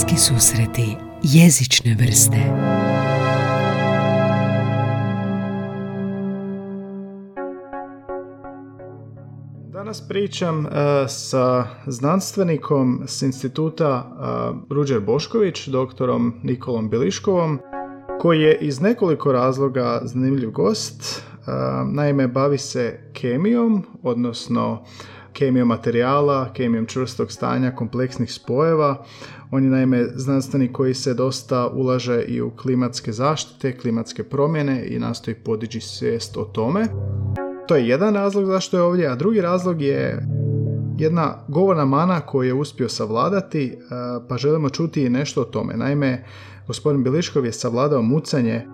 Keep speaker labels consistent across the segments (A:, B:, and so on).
A: Bliski susreti jezične vrste Danas pričam uh, sa znanstvenikom s instituta uh, Ruđer Bošković, doktorom Nikolom Biliškovom, koji je iz nekoliko razloga zanimljiv gost. Uh, naime, bavi se kemijom, odnosno kemijom materijala, kemijom čvrstog stanja, kompleksnih spojeva. On je naime znanstvenik koji se dosta ulaže i u klimatske zaštite, klimatske promjene i nastoji podići svijest o tome. To je jedan razlog zašto je ovdje, a drugi razlog je jedna govorna mana koju je uspio savladati, e, pa želimo čuti nešto o tome. Naime, gospodin Biliškov je savladao mucanje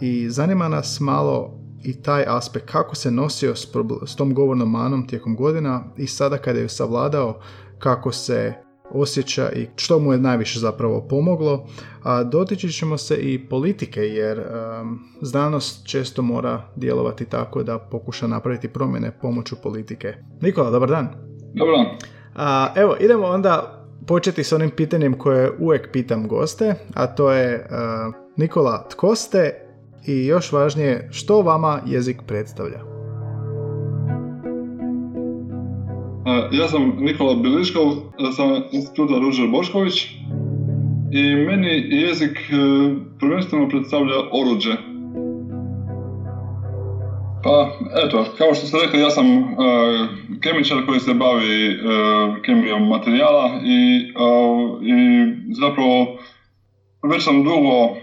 A: i zanima nas malo i taj aspekt kako se nosio s, s tom govornom manom tijekom godina i sada kada je savladao kako se osjeća i što mu je najviše zapravo pomoglo. A dotići ćemo se i politike jer um, znanost često mora djelovati tako da pokuša napraviti promjene pomoću politike. Nikola, dobar dan.
B: Dobar dan.
A: A, evo, idemo onda početi s onim pitanjem koje uvijek pitam goste, a to je uh, Nikola, tko ste i još važnije, što vama jezik predstavlja?
B: Ja sam Nikola Biliškov, sam instituta Ružer Bošković i meni jezik e, prvenstveno predstavlja oruđe. Pa, eto, kao što ste rekli, ja sam uh, kemičar koji se bavi kemijom materijala i, i zapravo već sam dugo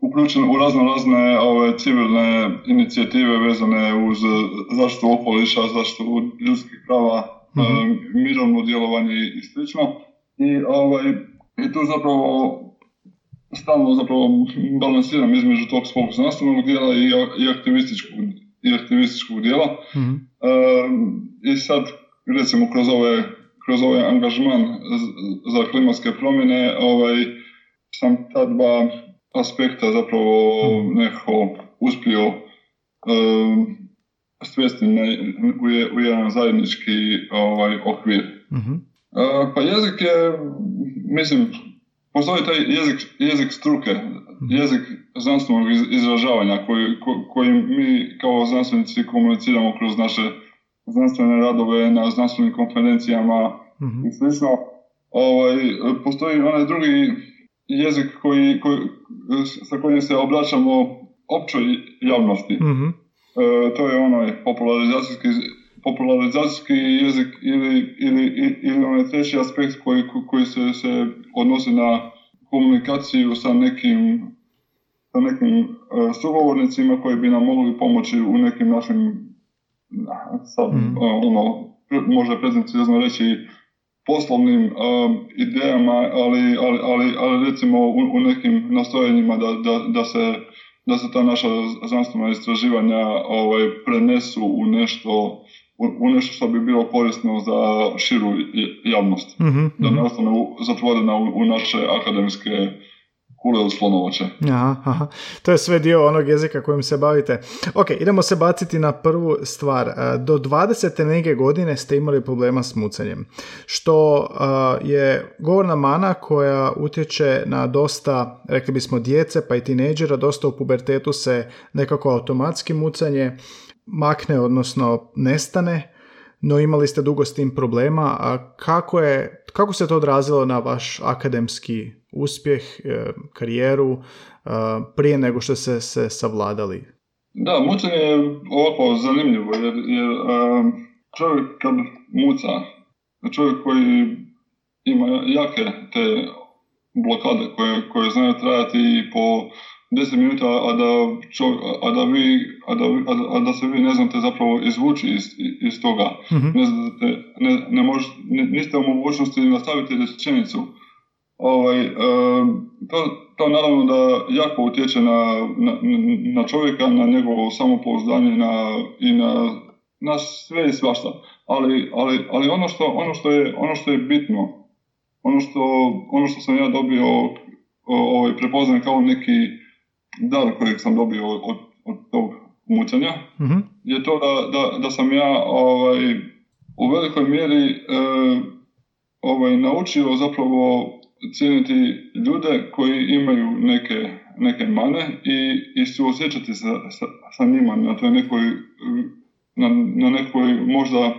B: uključen u razno razne ove, civilne inicijative vezane uz zaštitu okoliša, zaštitu ljudskih prava, mm mirovno djelovanje i sl. I, ovaj, I tu zapravo stalno zapravo balansiram između tog svog znanstvenog dijela i, i aktivističkog, i aktivističkog dijela. mm I sad, recimo, kroz ove kroz ovaj angažman za klimatske promjene, ovaj, sam ta dva aspekta zapravo nekako uspio um, svesti na, u, u jedan zajednički ovaj, okvir. uh pa jezik je, mislim, postoji taj jezik, jezik struke, mhm. jezik znanstvenog izražavanja koji, ko, koji mi kao znanstvenici komuniciramo kroz naše znanstvene radove na znanstvenim konferencijama uh i slično. Ovaj, postoji onaj drugi jezik koji, koji, sa kojim se obraćamo općoj javnosti. Mm-hmm. E, to je onaj popularizacijski, popularizacijski jezik ili, ili, ili onaj treći aspekt koji, koji se, se odnosi na komunikaciju sa nekim, sa nekim e, sugovornicima koji bi nam mogli pomoći u nekim našim sad, mm. ono, može prezencijozno reći poslovnim um, idejama, ali, ali, ali, ali recimo u, u nekim nastojanjima da, da, da, se, da se ta naša znanstvena istraživanja ovaj, prenesu u nešto, u, nešto što bi bilo korisno za širu javnost. Mm-hmm, da ne ostane zatvorena u, u naše akademske kule slonovače.
A: Aha, aha. To je sve dio onog jezika kojim se bavite. Ok, idemo se baciti na prvu stvar. E, do 20. neke godine ste imali problema s mucanjem, što uh, je govorna mana koja utječe na dosta, rekli bismo, djece pa i tineđera, dosta u pubertetu se nekako automatski mucanje makne, odnosno nestane no imali ste dugo s tim problema, a kako, je, kako se to odrazilo na vaš akademski uspjeh, e, karijeru, e, prije nego što ste se savladali?
B: Da, mucanje je ovako zanimljivo, jer, jer e, čovjek kad muca, čovjek koji ima jake te blokade koje, koje znaju trajati i po 10 minuta, a da, a da, vi, a da, a da se vi ne znate zapravo izvući iz, iz toga. Mm-hmm. Ne znate, ne, ne možete, niste u mogućnosti nastaviti rečenicu. Ovaj, to, to naravno da jako utječe na, na, na čovjeka, na njegovo samopouzdanje na, i na, na sve i svašta. Ali, ali, ali ono, što, ono, što je, ono što je bitno, ono što, ono što sam ja dobio ovaj, prepoznam kao neki dar kojeg sam dobio od, od tog mucanja mm je to da, da, da sam ja ovaj, u velikoj mjeri e, ovaj, naučio zapravo cijeniti ljude koji imaju neke, neke mane i, i suosjećati sa, sa, sa njima na toj nekoj, na, na nekoj možda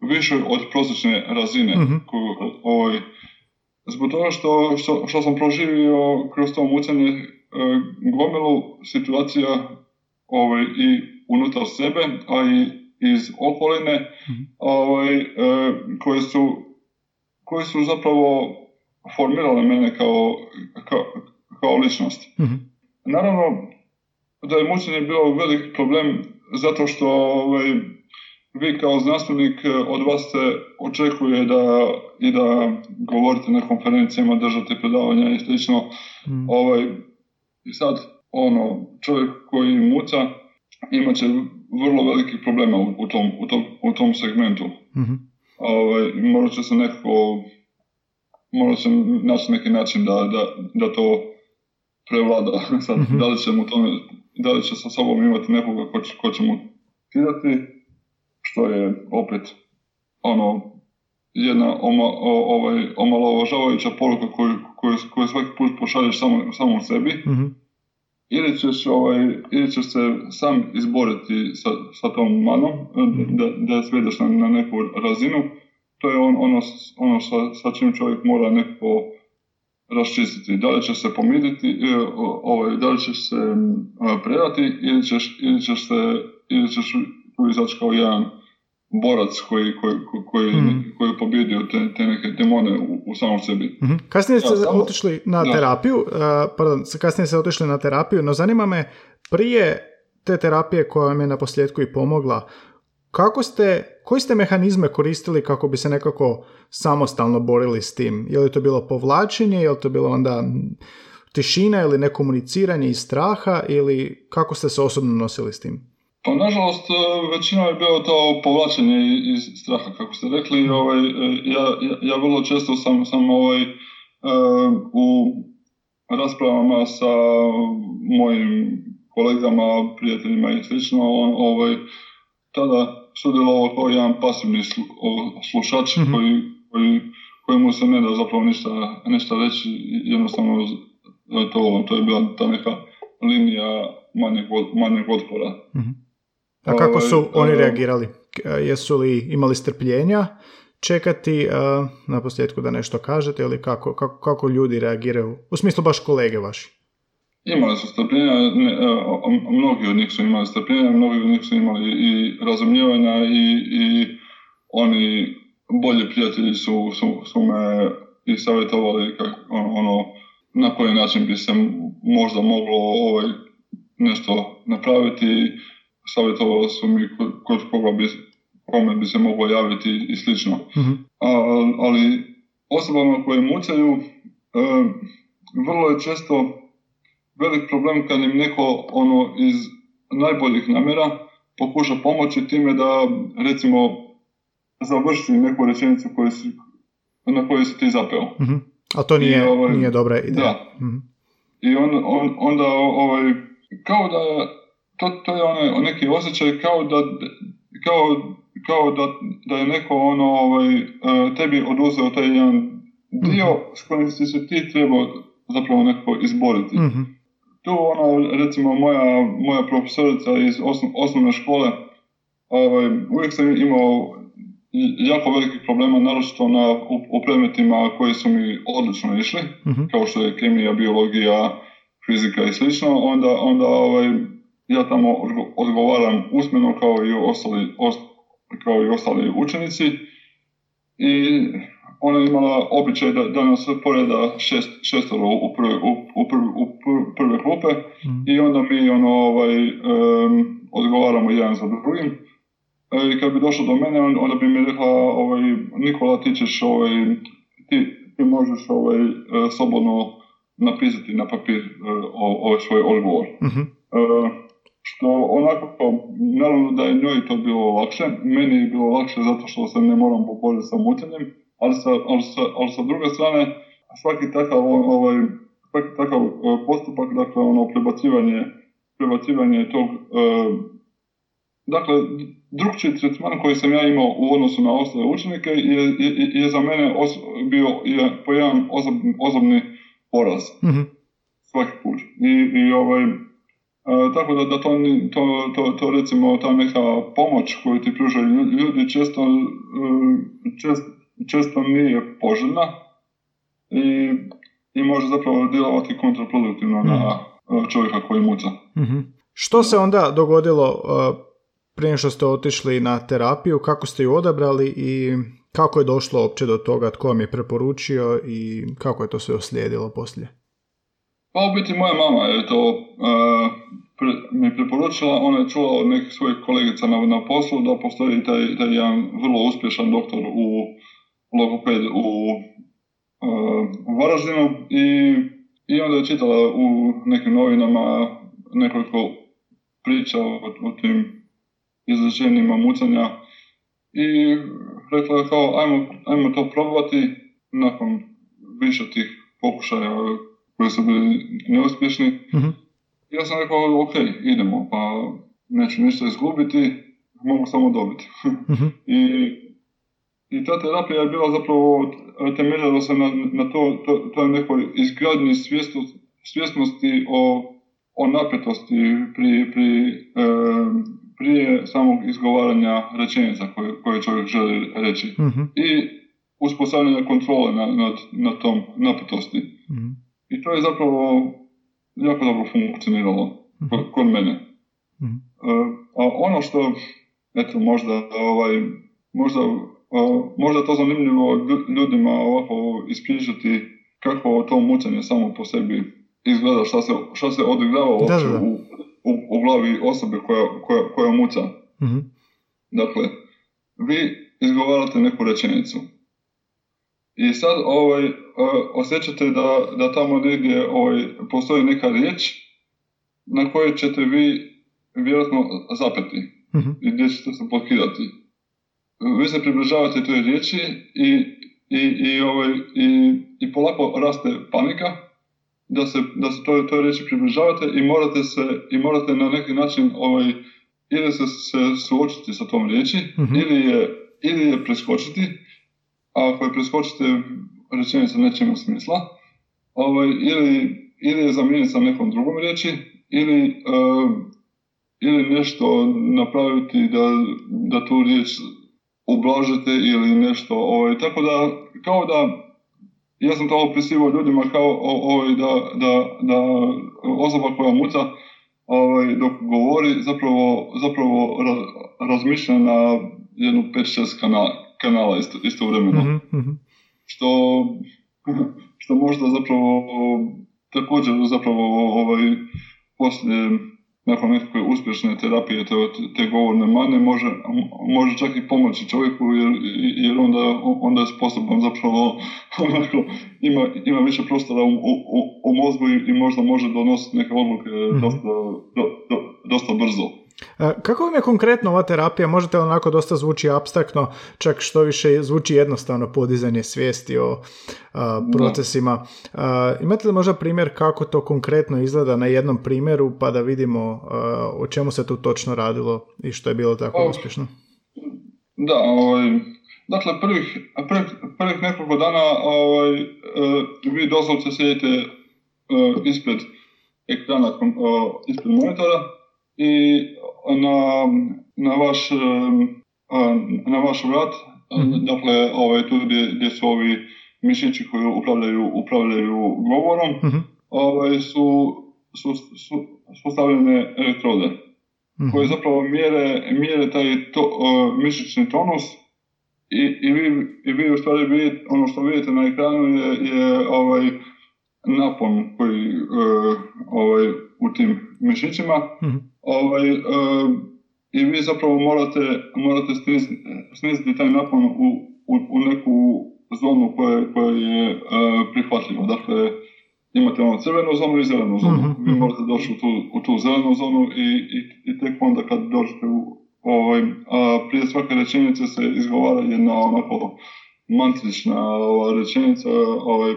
B: više od prosječne razine.
A: Mhm.
B: Koju, ovaj, zbog toga što, što, što sam proživio kroz to mucanje e, gomilu situacija ovaj, i unutar sebe, a i iz okoline
A: Mhm.
B: ovaj, e, koje, su, koje su zapravo formirale mene kao, kao, kao ličnost.
A: Mhm.
B: Naravno da je mučenje bilo velik problem zato što ovaj, vi kao znanstvenik od vas se očekuje da i da govorite na konferencijama, držate predavanja i slično.
A: Mhm.
B: Ovaj, I sad, ono, čovjek koji muca imat će vrlo velikih problema u, u, tom, u, tom, u tom segmentu.
A: Mhm.
B: Ovaj, morat će se nekako, morat će naći neki način da, da, da to prevlada. Sad,
A: Mhm.
B: da li će mu tome, da li će sa sobom imati nekoga ko će, ko će mu tirati, što je opet ono jedna oma, o, ovaj, omalovažavajuća poruka koju, koju, koju svaki put pošalješ samo, samom sebi
A: Mhm.
B: ili ćeš, ovaj, ili ćeš se sam izboriti sa, sa tom manom, da, da je svedeš na, na neku razinu, to je on, ono, ono sa, sa čim čovjek mora nekako raščistiti. Da li ćeš se pomiriti, e, ovaj, da li ćeš se predati ili ćeš, ili ćeš se, ili ćeš tu izaći kao jedan borac koji, koji, koji,
A: Mhm.
B: koji je pobjedio te, te neke demone u, u samom sebi.
A: Mhm. Kasnije ste
B: Ja, samo-
A: otišli na
B: Da.
A: terapiju, uh, pardon, kasnije ste otišli na terapiju, no zanima me prije te terapije koja vam je na posljedku i pomogla, kako ste, koji ste mehanizme koristili kako bi se nekako samostalno borili s tim? Je li to bilo povlačenje, je li to bilo onda tišina ili nekomuniciranje iz straha ili kako ste se osobno nosili s tim?
B: Pa nažalost e, većina je bilo to povlačenje i- iz straha, kako ste rekli. Ovaj, e, ja, ja, ja vrlo često sam, sam ovaj, e, u raspravama sa mojim kolegama, prijateljima i slično, on, ovaj, tada sudjelovao kao jedan pasivni slu- slušač
A: Mhm.
B: koji, koji, kojemu se ne da zapravo ništa, ništa reći, jednostavno e, to, to je bila ta neka linija manjeg, manjeg otpora.
A: Mhm. A kako su
B: Ovaj,
A: oni
B: e,
A: reagirali? K- Jesu li imali strpljenja čekati uh, na posljedku da nešto kažete ili kako, kako, kako ljudi reagiraju? U smislu baš kolege vaši.
B: Imali su strpljenja, ne, e, mnogi od njih su imali strpljenja, mnogi od njih su imali i razumijevanja i, i oni bolji prijatelji su, su, su me i savjetovali kak, ono, ono, na koji način bi se možda moglo ovaj, nešto napraviti, savjetovali su mi kod, kod koga bi, kome bi se moglo javiti i slično.
A: Mhm.
B: A- ali osobama koje mucaju, e, vrlo je često velik problem kad im neko ono iz najboljih namjera pokuša pomoći time da recimo završi neku rečenicu koju si, na koju si ti zapeo.
A: Mhm. A to nije,
B: I, ovaj,
A: nije dobra ideja.
B: da.
A: Mhm.
B: I on, on, onda ovaj, kao da to, to je onaj neki osjećaj kao da kao, kao da, da je neko ono ovaj, e, tebi oduzeo taj jedan dio s kojim si se ti trebao zapravo nekako izboriti.
A: Mhm.
B: Tu ono, recimo moja, moja profesorica iz osno- osnovne škole, ovaj, uvijek sam imao jako velikih problema, naročito na, u, u predmetima koji su mi odlično išli,
A: Mhm.
B: kao što je kemija, biologija, fizika i slično, onda, onda ovaj, ja tamo odgo- odgovaram usmeno kao i ostali, os- kao i ostali učenici i ona je imala običaj da, da nas poreda šest, šestoro u prve, u, u prve, u pr- prve klupe
A: Mhm.
B: i onda mi ono, ovaj, em, odgovaramo jedan za drugim. E, I kad bi došlo do mene, on- onda bi mi rekla, ovaj, Nikola, ti ćeš, ovaj, ti, ti možeš ovaj, e, slobodno napisati na papir e, o- ovaj svoj odgovor.
A: Mhm.
B: E, što onako, naravno da je njoj to bilo lakše, meni je bilo lakše zato što se ne moram poboriti sa mutanjem, ali sa, ali, sa, ali sa druge strane, svaki takav, ovaj, svaki takav e, postupak, dakle ono prebacivanje, prebacivanje tog e, dakle, drugčiji tretman koji sam ja imao u odnosu na ostale učenike je, je, je za mene os, bio je po jedan osobni poraz. mm Svaki put. I, i ovaj, tako da, da to, to, to, to, recimo ta neka pomoć koju ti pružaju ljudi često, često, često nije poželjna i, i može zapravo djelovati kontraproduktivno na mhm. čovjeka koji muca.
A: mm Što se onda dogodilo prije što ste otišli na terapiju, kako ste ju odabrali i kako je došlo uopće do toga, tko vam je preporučio i kako je to sve oslijedilo poslije?
B: Pa u biti moja mama je to uh, pre, mi preporučila, ona je čula od nekih svojih kolegica na, na poslu da postoji taj, taj jedan vrlo uspješan doktor u logoped u, uh, u Varaždinu i, i onda je čitala u nekim novinama nekoliko priča o, o tim izraženjima mucanja i rekla je kao ajmo, ajmo to probati nakon više tih pokušaja koji su bili neuspješni. mm Ja sam rekao ok, idemo, pa neću ništa izgubiti, mogu samo dobiti. Mhm. I, I ta terapija je bila zapravo temeljala se na, na to, to, to je nekoj izgradnji svjesnosti o, o napetosti pri, pri e, prije samog izgovaranja rečenica koje, koje čovjek želi reći. uh I uspostavljanja kontrole nad, nad, nad tom napetosti. uh I to je zapravo jako dobro funkcioniralo uh kod mene. uh a ono što, eto, možda, ovaj, možda, možda to zanimljivo ljudima ovako ispričati kako to mucanje samo po sebi izgleda, šta se, šta se odigrava uopće u u, u glavi osobe koja, koja, koja muca. Mm-hmm. Dakle, vi izgovarate neku rečenicu. I sad ovaj, osjećate da, da tamo negdje ovaj, postoji neka riječ na kojoj ćete vi vjerojatno zapeti mm-hmm. i gdje ćete se potkidati. Vi se približavate toj riječi i, i, i, ovaj, i, i polako raste panika da se, da se toj, toj reći približavate i morate se, i morate na neki način ovaj, ili se, se suočiti sa tom riječi, mm ili, je, ili je preskočiti, a ako je preskočite, rečenica neće imati smisla, ovaj, ili, ili je zamijeniti sa nekom drugom riječi, ili, uh, ili nešto napraviti da, da tu riječ ublažite ili nešto, ovaj, tako da, kao da ja sam to opisivao ljudima kao ovaj, da, da, da osoba koja muca ovaj, dok govori zapravo, zapravo razmišlja na jednu 5-6 kanala, kanala isto, istovremeno. Mm-hmm. Što, što možda zapravo također zapravo ovaj, poslije nakon nekakve uspješne terapije te, te govorne mane može, može čak i pomoći čovjeku jer, jer onda, onda je sposoban zapravo onako, ima, ima više prostora u, u, u mozgu i, možda može donositi neke odluke mm-hmm. dosta, do, do, dosta brzo.
A: E, kako vam je konkretno ova terapija? Možete onako dosta zvuči abstraktno, čak što više zvuči jednostavno podizanje svijesti o procesima. imate li možda primjer kako to konkretno izgleda na jednom primjeru pa da vidimo o čemu se tu točno radilo i što je bilo tako uspješno?
B: Da, ovaj, dakle prvih, prvih, prvih nekoliko dana ovaj, e, vi doslovce sjedite e, ispred ekrana, ispred monitora i na, na, vaš, na vaš vrat, mm-hmm. dakle ovaj, tu gdje, gdje su ovi mišići koji upravljaju, upravljaju govorom, mm-hmm. ovaj, su, su, su, su stavljene elektrode mm-hmm. koje zapravo mjere, mjere taj to, uh, mišićni tonus i, i, vi, i vi u stvari vidite, ono što vidite na ekranu je, je ovaj napon koji uh, ovaj, u tim mišićima. Mm-hmm ovaj, uh, i vi zapravo morate, morate sniziti, taj napon u, u, u, neku zonu koja, koja je uh, prihvatljiva. Dakle, imate ono crvenu zonu i zelenu zonu. Mm-hmm. Vi morate doći u tu, u tu zelenu zonu i, i, i tek onda kad dođete u ovaj, a prije svake rečenice se izgovara jedna onako mantrična ova, rečenica, ovaj,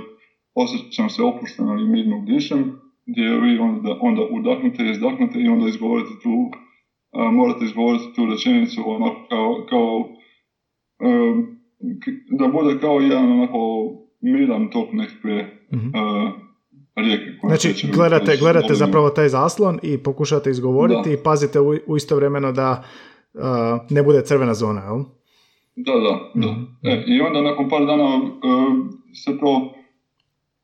B: osjećam se opušteno i mirno dišem, gdje vi onda, onda udahnete, izdahnete i onda izgovorite tu morate izgovoriti tu rečenicu ono kao, kao da bude kao jedan onako miran tok nekakve mm rijeke.
A: Znači, gledate, gledate zapravo taj zaslon i pokušate izgovoriti i pazite u, u isto vremeno da ne bude crvena zona, jel?
B: Da, da, da. Mhm. E, I onda nakon par dana se to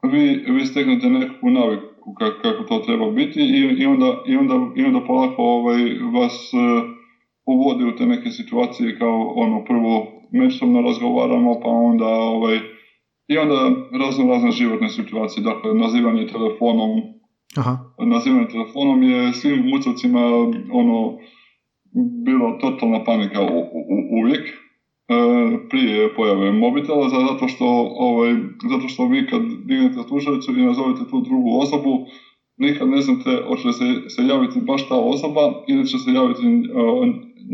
B: vi, vi steknete nekakvu naviku kako, kako to treba biti i, i, onda, i, onda, i onda polako ovaj, vas uh, uvodi u te neke situacije kao ono prvo međusobno razgovaramo pa onda ovaj, i onda razno razne životne situacije, dakle nazivanje telefonom, Aha. nazivanje telefonom je svim mucovcima ono bilo totalna panika u, u, uvijek prije pojave mobitela, zato što, ovaj, zato što vi kad dignete slušalicu i nazovete tu drugu osobu, nikad ne znate hoće se, se javiti baš ta osoba ili će se javiti uh,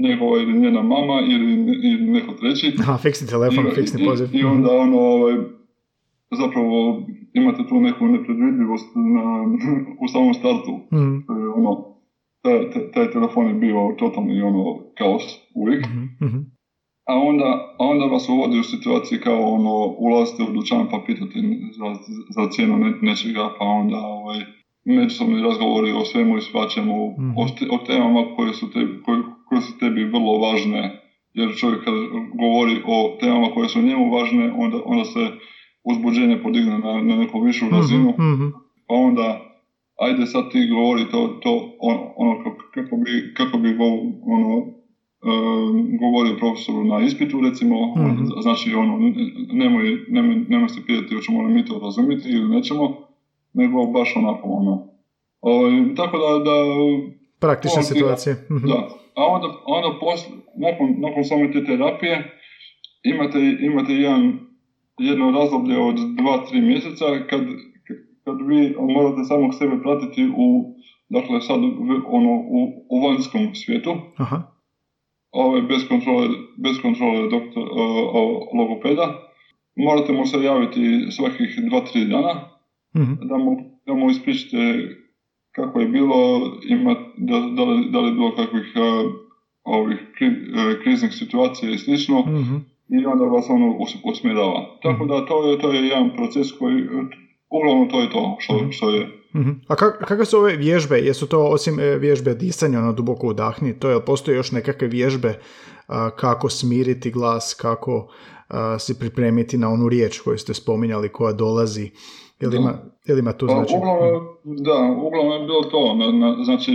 B: njegova ili njena mama ili, ili neko treći.
A: Aha, fiksni telefon,
B: I,
A: fiksni poziv.
B: I, I, onda ono, ovaj, zapravo imate tu neku nepredvidljivost na, u samom startu. Mm. ono, taj, taj, telefon je bio totalni ono, kaos uvijek. Mm-hmm a onda, onda vas uvodi u situaciji kao ono, ulazite u dućan pa pitate za, za cijenu ne, nečega, pa onda ovaj, međusobni razgovori o svemu i svačemu, mm-hmm. o, te, o, temama koje su, tebi, koje, koje su tebi vrlo važne, jer čovjek kad govori o temama koje su njemu važne, onda, onda se uzbuđenje podigne na, na neku višu mhm, razinu, mm-hmm. pa onda ajde sad ti govori to, to ono, ono kako bi, kako bi ono, Ehm, govori profesoru na ispitu recimo, mm znači ono, nemoj, nemoj, nemoj se pitati hoćemo li mi to razumjeti ili nećemo, nego baš onako ono. O, ovaj, tako da, da
A: Praktične situacije.
B: Mm-hmm. Da. A onda, onda posle, nakon, nakon same te terapije imate, imate jedan, jedno razdoblje od 2-3 mjeseca kad, kad vi morate samog sebe pratiti u, dakle sad ono, u, u vanjskom svijetu. Aha ovaj, bez kontrole, bez kontrole doktor, logopeda. Morate mu se javiti svakih 2-3 dana mm da, mu, da mu ispričate kako je bilo, ima, da, da, li, da li je bilo kakvih uh, ovih kri, uh, kriznih situacija i slično mm i onda vas ono usmjerava. Tako mhm. da to je, to je jedan proces koji, uglavnom to je to što, mhm. što je
A: Uh-huh. A kak, kakve su ove vježbe? Jesu to osim e, vježbe disanja, ono duboko udahni, to je postoje još nekakve vježbe kako smiriti glas, kako se pripremiti na onu riječ koju ste spominjali koja dolazi? Ili ima, ili ima tu pa, znači?
B: Uglavnom, da, uglavnom je bilo to. Na, na, znači,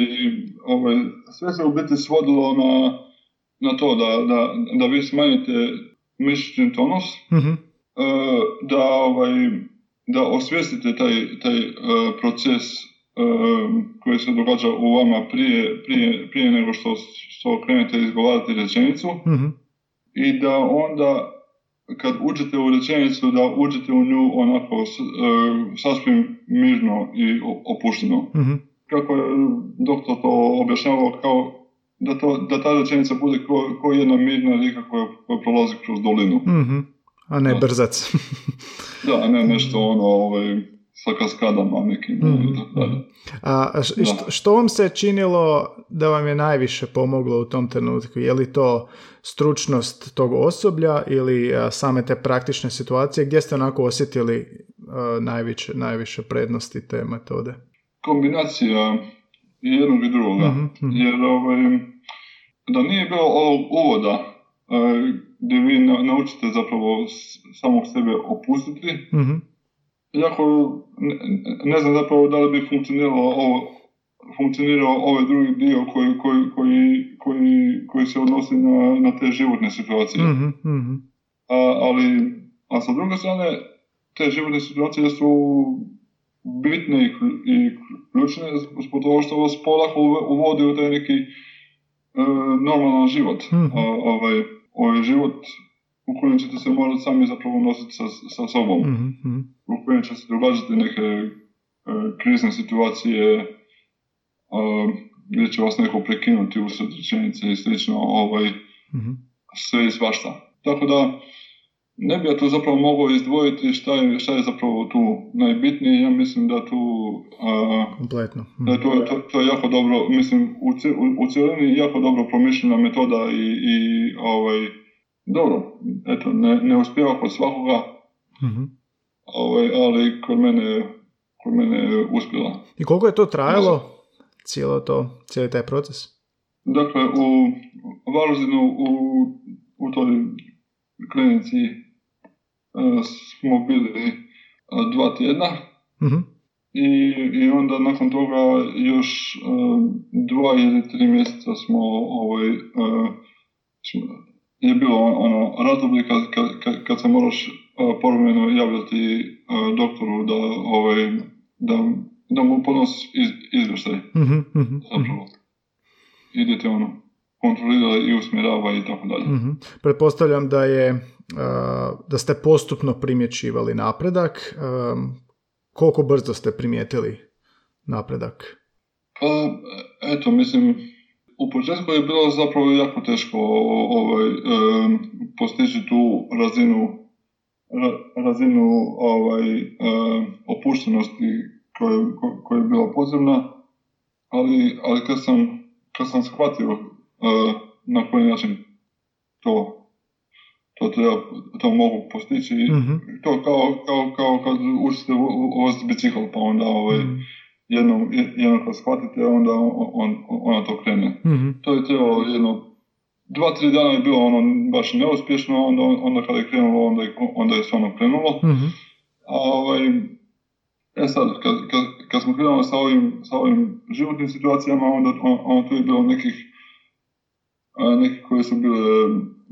B: ovaj, sve se u biti svodilo na, na to da, da, da vi smanjite mišićni tonus, uh da ovaj, da osvijestite taj, taj uh, proces uh, koji se događa u vama prije, prije, prije nego što, što krenete izgovarati rečenicu mm-hmm. i da onda kad uđete u rečenicu da uđete u nju onako uh, sasvim mirno i opušteno. Mm-hmm. Kako je doktor to objašnjavao kao da, to, da ta rečenica bude kao ko jedna mirna rijeka koja, koja prolazi kroz dolinu.
A: Mm-hmm a ne brzac.
B: da, ne nešto ono ovaj, sa kaskadama nekim mm.
A: A što, što vam se činilo da vam je najviše pomoglo u tom trenutku? Je li to stručnost tog osoblja ili same te praktične situacije? Gdje ste onako osjetili najviše, najviše prednosti te metode?
B: Kombinacija jednog i drugoga. Mm-hmm. Jer ovaj, da nije bilo ovog uvoda gdje vi naučite zapravo samog sebe opustiti. Mm-hmm. Jako ne, ne, znam zapravo da li bi funkcioniralo ovo, funkcionirao ovaj drugi dio koji, koji, koji, koji, koji se odnosi na, na te životne situacije. Mm-hmm. A, ali, a sa druge strane, te životne situacije su bitne i, i ključne zbog toga što vas polako uvodi u taj neki uh, normalan život. Mm-hmm. A, ovaj, ovaj život u kojem ćete se morati sami zapravo nositi sa, sa sobom, mm-hmm. u kojem će se događati neke e, krizne situacije uh, gdje će vas neko prekinuti u rečenice i slično, ovaj, mm-hmm. sve i svašta. Tako da, ne bi ja tu zapravo mogao izdvojiti šta je, šta je zapravo tu najbitnije. Ja mislim da tu...
A: Kompletno.
B: Da je to, to, to, je jako dobro, mislim, u, u, u cijelini jako dobro promišljena metoda i, i ovaj, dobro, eto, ne, ne uspijeva kod svakoga, mm ovaj, ali kod mene, kod mene je uspjela.
A: I koliko je to trajalo, cijelo to, cijeli taj proces?
B: Dakle, u Varaždinu, u, u toj klinici smo bili e, dva tjedna uh I, i onda nakon toga još e, dva ili tri mjeseca smo ovaj, je bilo ono razdoblje kad, kad, kad se moraš povremeno javljati doktoru da, ovaj, da, da mu podnos iz, izvještaj. Uh-huh, Zapravo. Idete ono kontrolira i usmjerava i tako dalje.
A: Pretpostavljam da je da ste postupno primjećivali napredak. Koliko brzo ste primijetili napredak?
B: Pa, eto, mislim, u početku je bilo zapravo jako teško ovaj, postići tu razinu razinu ovaj, opuštenosti koja, je bila potrebna, ali, ali kad, sam, kad sam shvatio na koji način to to treba, to mogu postići. Mm-hmm. To kao, kao, kao kad učite voziti bicikl, pa onda ovaj, mm-hmm. jednom, jednom kad shvatite, onda on, on, ona to krene. Mm-hmm. To je trebalo jedno, dva, tri dana je bilo ono baš neuspješno, onda, onda kada je krenulo, onda je, onda je stvarno krenulo. Mm-hmm. A ovaj, e sad, kad, kad, kad smo krenuli sa ovim, sa ovim životnim situacijama, onda, onda tu je bilo nekih, nekih koje su bile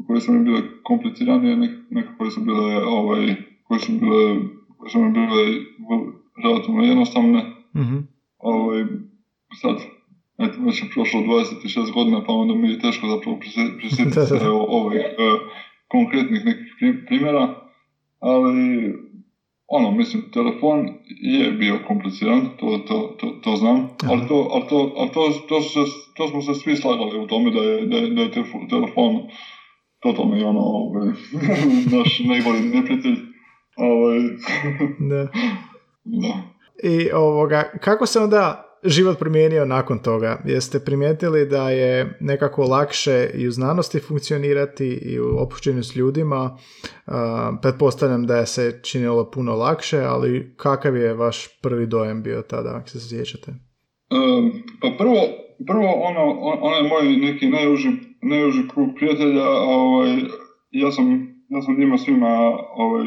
B: koje su mi bile kompliciranije, neke koje su bile, ovaj, koje su bile, koje su mi bile relativno jednostavne. Mm-hmm. Ovaj, sad, eto, već je prošlo 26 godina, pa onda mi je teško zapravo prisjetiti se ovih uh, konkretnih nekih primjera, ali ono, mislim, telefon je bio kompliciran, to, to, to, to znam, ali, to, ali, to, ali to, to, to, to, smo se svi slagali u tome da je, da, da je telefon totalno je ono, ovaj, naš najbolji neprijatelj. Ovaj. da.
A: da. I ovoga, kako se onda život promijenio nakon toga? Jeste primijetili da je nekako lakše i u znanosti funkcionirati i u opušćenju s ljudima? Pretpostavljam da je se činilo puno lakše, ali kakav je vaš prvi dojem bio tada, ako se sjećate?
B: Um, pa prvo, prvo ono, on, je moj neki najuži najuži krug prijatelja, ovaj, ja sam, ja sam njima svima ovaj,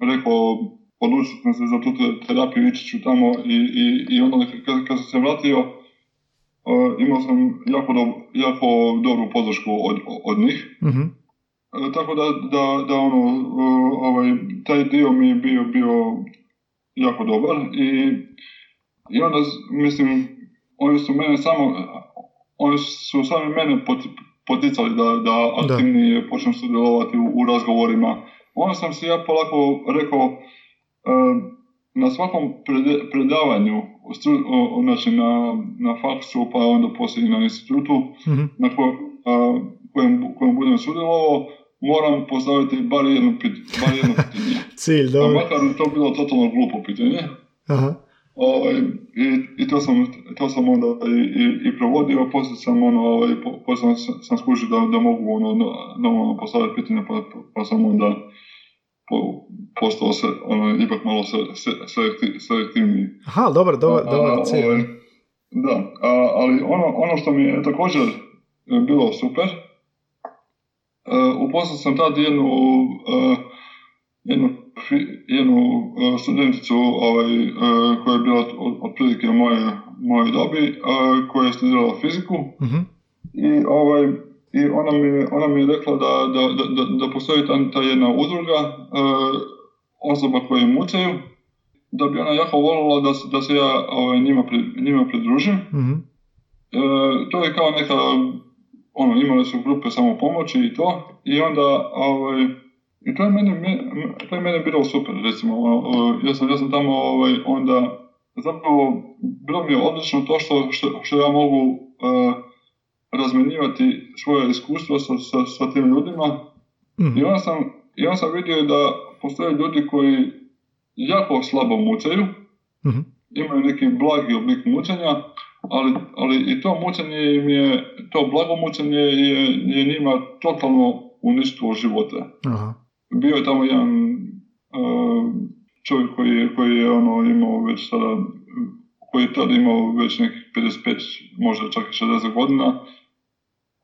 B: rekao odlučio sam se za tu terapiju, ići ću tamo i, i, i onda kad, kad sam se vratio uh, imao sam jako, do, jako dobru podršku od, od njih. Mm-hmm. tako da, da, da ono, uh, ovaj, taj dio mi je bio, bio jako dobar i, i onda mislim oni su mene samo oni su sami mene pot, poticali da, da aktivnije počnem sudjelovati u, u razgovorima. Onda sam si ja polako rekao, na svakom predavanju, znači na, na faksu, pa onda poslije na institutu, mm-hmm. na kojem, kojem budem sudjelovao, moram postaviti bar jedno, pit, bar jedno pitanje.
A: Cilj, dobro.
B: A makar to bilo totalno glupo pitanje. Aha. Ovaj, i, i to, sam, to sam onda i, i, i provodio, poslije sam, ono, ovaj, poslije sam, sam skušao da, da mogu ono, normalno postaviti pitanje, pa, pa sam onda po, postao se, ono, ipak malo se, se, selektivniji.
A: Aha, dobar, dobar, dobar cilj. Ovaj,
B: da, a, ali ono, ono što mi je također bilo super, uh, upoznao sam tad jednu, uh, jednu jednu uh, studenticu ovaj, koja je bila otprilike moje, moje dobi, koja je studirala fiziku uh-huh. i, ovaj, i ona, mi, ona mi je rekla da, da, da, da postoji ta, ta jedna udruga uh, osoba koje mucaju, da bi ona jako voljela da, da se ja ovaj, njima, pri, njima pridružim. Uh-huh. Uh, to je kao neka, ono, imali su grupe samo pomoći i to, i onda ovaj, i to je meni, to je meni bilo super, recimo, ja sam, ja sam tamo ovaj, onda, zapravo, bilo mi je odlično to što, što, što ja mogu uh, razmenjivati svoje iskustvo sa, sa, sa tim ljudima. Mm-hmm. I onda sam, I sam vidio da postoje ljudi koji jako slabo mucaju,
A: Mhm.
B: imaju neki blagi oblik mucanja, ali, ali i to mucanje im je, to blago mucanje je, je njima totalno uništilo živote.
A: Aha.
B: Bio je tamo jedan uh, čovjek koji je, koji je ono imao već sada, koji je tada imao već nekih 55, možda čak i 60 godina,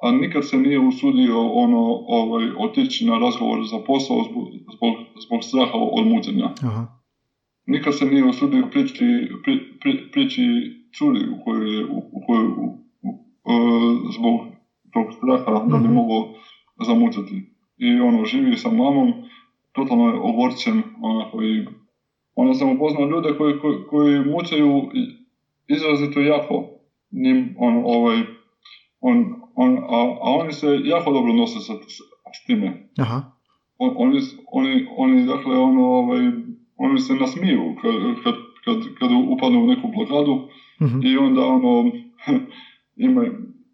B: a nikad se nije usudio ono ovaj, otići na razgovor za posao zbog, zbog, zbog straha od mucanja.
A: Aha.
B: Nikad se nije usudio prići, pri, pri, prići curi u kojoj je, u, u u, u, e, zbog tog straha da bi
A: Mhm.
B: mogao zamucati. I ono, živi sa mamom, totalno je ogorčen, onako i onda sam upoznao ljude koji, koji, koji mucaju izrazito jako njim, on, ovaj, on, on, a, a oni se jako dobro nose sa, s time
A: Aha.
B: on, oni, oni, oni, dakle, ono, ovaj, oni se nasmiju kad, kad, kad, kad upadnu u neku blokadu
A: Mhm.
B: i onda, ono, ima,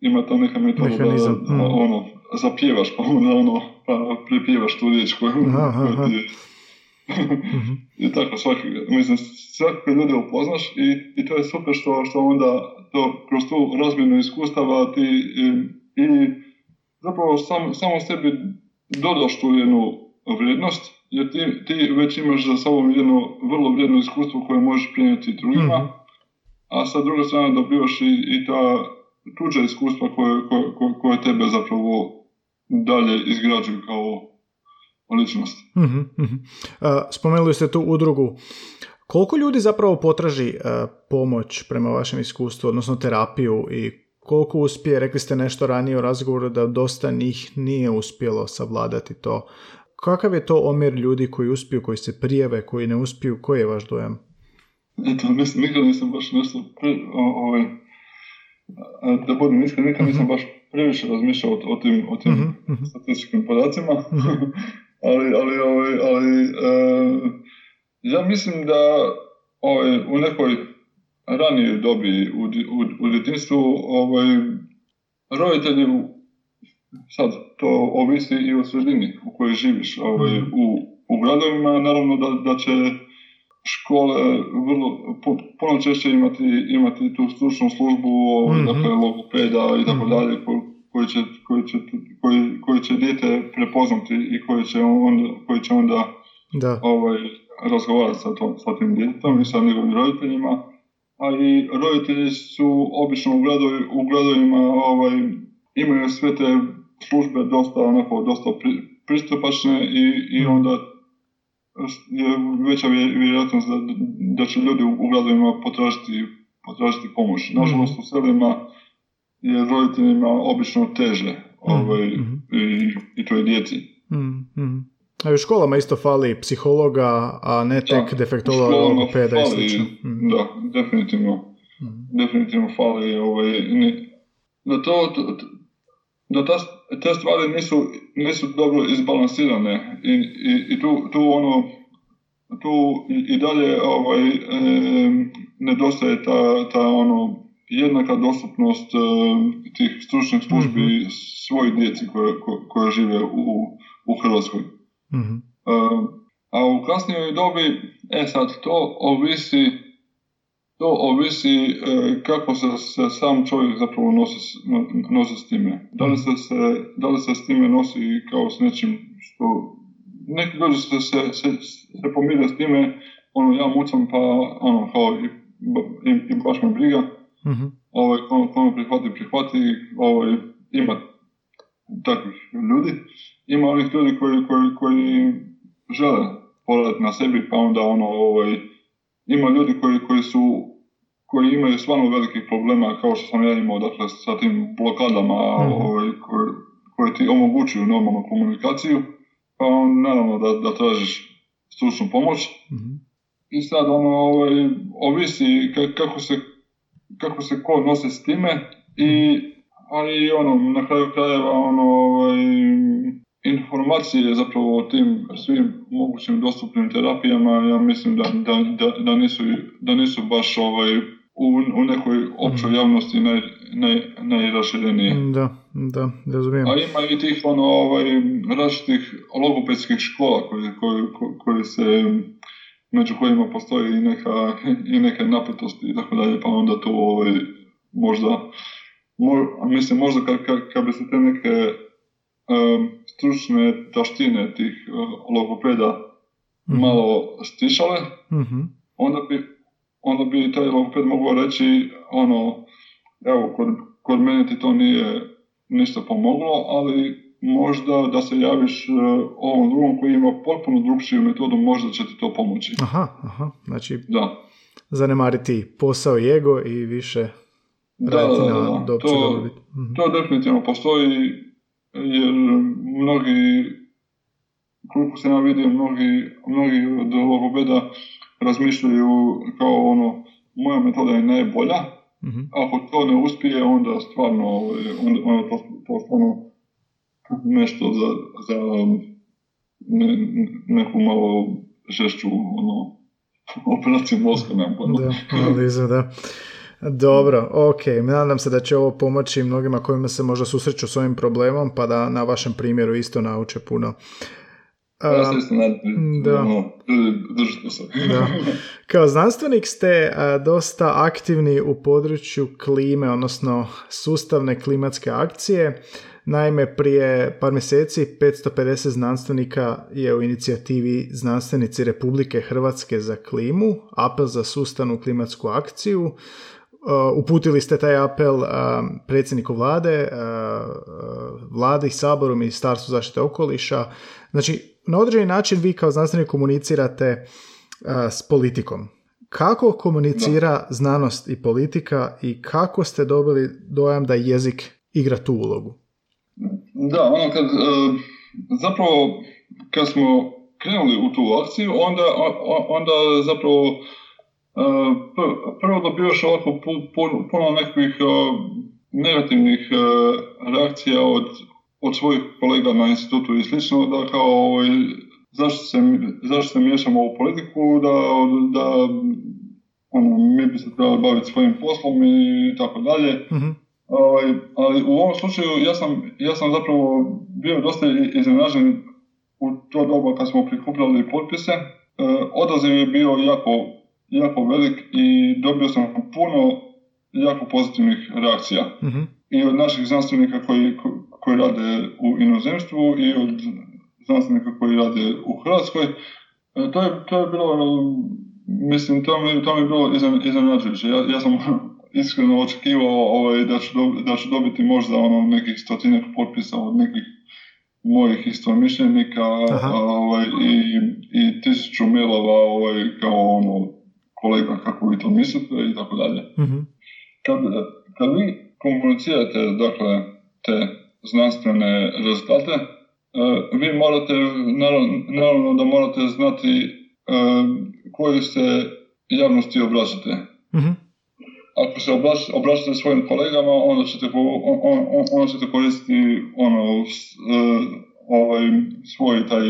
B: ima ta neka metoda da,
A: mhm.
B: ono, zapjevaš, pa onda, ono, pa pripjevaš tu riječ koju,
A: Aha, aha,
B: koju ti
A: Mhm.
B: i tako, svaki, mislim, svakakve ljude upoznaš i, i to je super što, što onda to, kroz tu razmjenu iskustava ti i, i zapravo sam, samo sebi dodaš tu jednu vrijednost, jer ti, ti već imaš za sobom jedno vrlo vrijedno iskustvo koje možeš prenijeti drugima,
A: Mhm.
B: a sa druge strane dobivaš i, i ta tuđa iskustva koje, koje, koje tebe zapravo dalje izgrađuju kao ličnost.
A: Mhm, mhm. A, Spomenuli ste tu udrugu. Koliko ljudi zapravo potraži e, pomoć prema vašem iskustvu, odnosno terapiju i koliko uspije, rekli ste nešto ranije u razgovoru da dosta njih nije uspjelo savladati to. Kakav je to omjer ljudi koji uspiju, koji se prijave, koji ne uspiju, koji je vaš dojam?
B: Eto, mislim, nikad nisam baš nešto, pre, o, ovaj, da budem iskren, nikad nisam baš previše razmišljao o, o tim, o tim
A: Mhm, mhm.
B: statističkim podacima,
A: Mhm.
B: ali, ali, ovaj, ali e, ja mislim da ovaj, u nekoj ranijoj dobi u, u, u djetinstvu ovaj, roditelji sad to ovisi i o sredini u kojoj živiš ovaj,
A: Mhm.
B: u, u gradovima naravno da, da će škole vrlo, pu- puno češće imati, imati tu stručnu službu,
A: Mhm.
B: dakle logopeda i tako
A: Mhm.
B: dalje, ko- koji će, koji, će, koji, koji će dijete prepoznati i koji će onda, koji će onda
A: Da.
B: ovaj, razgovarati sa, to, sa tim djetetom i sa njegovim roditeljima. A i roditelji su obično u, gradovi, u gradovima ovaj, imaju sve te službe dosta, onako, dosta pri, pristupačne i, i
A: Mhm.
B: onda je veća vje- vjerojatnost da, da će ljudi u, u gradovima potražiti, potražiti pomoć. Nažalost, u selima je roditeljima obično teže ovaj,
A: Mhm.
B: i, i to je djeci.
A: Mhm, mhm. A u školama isto fali psihologa, a ne tek
B: Da,
A: defektologa, logopeda i slično. Mhm.
B: Da, definitivno.
A: Mhm.
B: definitivno fali ovaj, ni- da to, da ta, te stvari nisu, nisu dobro izbalansirane i, i, i tu, tu ono tu i, dalje ovaj, em, nedostaje ta, ta ono jednaka dostupnost em, tih stručnih službi svoj djeci koje, ko- koje žive u, u Hrvatskoj.
A: Mhm.
B: Um, a u kasnijoj dobi, e sad, to ovisi, to ovisi e, kako se, se sam čovjek zapravo nosi, nosi s time. Da li, se, se, da li se s time nosi kao s nečim što... Neki ljudi se, se, se, se pomire s time, ono, ja mucam pa, ono, kao, i, i, i baš me briga,
A: Mhm.
B: ovaj, ko me prihvati, prihvati, ovaj, ima takvih ljudi. Ima onih ljudi koji, koji, koji žele poraditi na sebi, pa onda ono, ovaj, ima ljudi koji, koji su koji imaju stvarno velikih problema, kao što sam ja imao, dakle, sa tim blokadama
A: Mhm.
B: ovaj, koje, koje ti omogućuju normalnu komunikaciju, pa on, naravno da, da tražiš stručnu pomoć.
A: Mhm.
B: I sad ono, ovaj, ovisi ka- kako se, kako se ko nosi s time i a i ono, na kraju krajeva ono, ovaj, informacije zapravo o tim svim mogućim dostupnim terapijama, ja mislim da, da, da, da, nisu, da nisu baš ovaj, u, u nekoj općoj
A: Mhm.
B: javnosti naj, naj, najraširenije.
A: Da, da, razumijem.
B: A ima i tih ono, ovaj, različitih logopedskih škola koje, koje, ko- koje se među kojima postoji i, neka, i neke napetosti i tako dalje, pa onda to ovaj, možda, mo, mislim možda kad, kad, kad bi se te neke em, stručne taštine tih eh, logopeda
A: Mhm.
B: malo stišale,
A: Mhm.
B: onda bi, onda bi taj logoped mogao reći ono, evo, kod, kod mene ti to nije ništa pomoglo, ali možda da se javiš e, ovom drugom koji ima potpuno drugčiju metodu, možda će ti to pomoći.
A: Aha, aha, znači
B: Da.
A: zanemariti posao i ego i više
B: Da,
A: raditi
B: da, da,
A: na
B: To.
A: Mhm.
B: to definitivno postoji jer mnogi, koliko se ja vidim, mnogi, mnogi od logopeda razmišljaju kao ono, moja metoda je najbolja,
A: Mhm.
B: ako to ne uspije, onda stvarno, ovaj, onda, onda to, to stvarno nešto za, za ne, neku malo žešću ono, operaciju mozga, nemam pojma.
A: Da, analizu, da. Dobro, ok. Nadam se da će ovo pomoći mnogima kojima se možda susreću s ovim problemom, pa da na vašem primjeru isto nauče puno.
B: Ja se
A: Um,
B: isto
A: da.
B: ono, držite se.
A: Da. Kao znanstvenik ste a, dosta aktivni u području klime, odnosno sustavne klimatske akcije. Naime, prije par mjeseci 550 znanstvenika je u inicijativi Znanstvenici Republike Hrvatske za klimu, apel za sustavnu klimatsku akciju. Uh, uputili ste taj apel uh, predsjedniku vlade, uh, uh, vladi, saboru, ministarstvu zaštite okoliša. Znači, na određeni način vi kao znanstvenik komunicirate uh, s politikom. Kako komunicira znanost i politika i kako ste dobili dojam da jezik igra tu ulogu?
B: Da, ono kad, e, zapravo kad smo krenuli u tu akciju, onda, onda zapravo e, pr- prvo dobivaš ovako pu- pu- puno nekakvih e, negativnih reakcija od, od svojih kolega na institutu i slično, da kao ovaj, zašto se, zašto se miješamo u politiku, da, da ono, mi bi se trebali baviti svojim poslom i tako dalje.
A: Mhm,
B: Ovaj, ali u ovom slučaju ja sam, ja sam zapravo bio dosta iznenađen u to doba kad smo prikupljali potpise. E, odaziv je bio jako, jako velik i dobio sam puno jako pozitivnih reakcija.
A: mhm,
B: I od naših znanstvenika koji, ko- koji rade u inozemstvu i od znanstvenika koji rade u Hrvatskoj. E, to, je, to je bilo, mislim, to mi, to mi je bilo izne- iznenađujuće. Ja, ja sam iskreno očekivao ovaj, da, ću dob- da ću dobiti možda ono nekih stotinjak potpisa od nekih mojih istomišljenika ovaj, i, i tisuću mailova ovaj, kao ono kolega kako vi to mislite i tako dalje.
A: Mhm,
B: kad, kad vi komunicirate dakle, te znanstvene rezultate, e, vi morate, naravno, naravno da morate znati e, kojoj se javnosti obraćate.
A: mhm,
B: Ako se obraćate svojim kolegama, onda ćete, on, on, on- onda ćete koristiti ono, s- e, ovaj, svoj taj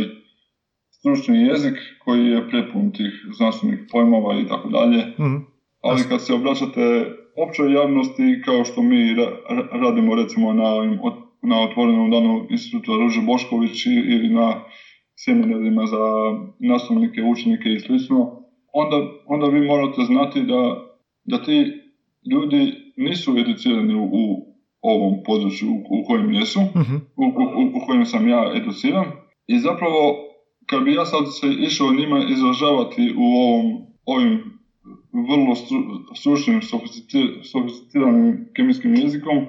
B: stručni jezik koji je prepun tih znanstvenih pojmova i tako dalje.
A: Mhm,
B: ali kad se obraćate općoj javnosti kao što mi ra- ra- radimo recimo na, na otvorenom danu instituta Ruže Bošković ili na seminarima za nastavnike, učenike i slično, onda, onda vi morate znati da, da ti ljudi nisu educirani u, u ovom području u, u kojem jesu,
A: mhm,
B: u, u, u kojem sam ja educiran. I zapravo, kad bi ja sad se išao njima izražavati u ovom, ovim vrlo stru- stručnim, sofisticir- sofisticiranim kemijskim jezikom, e,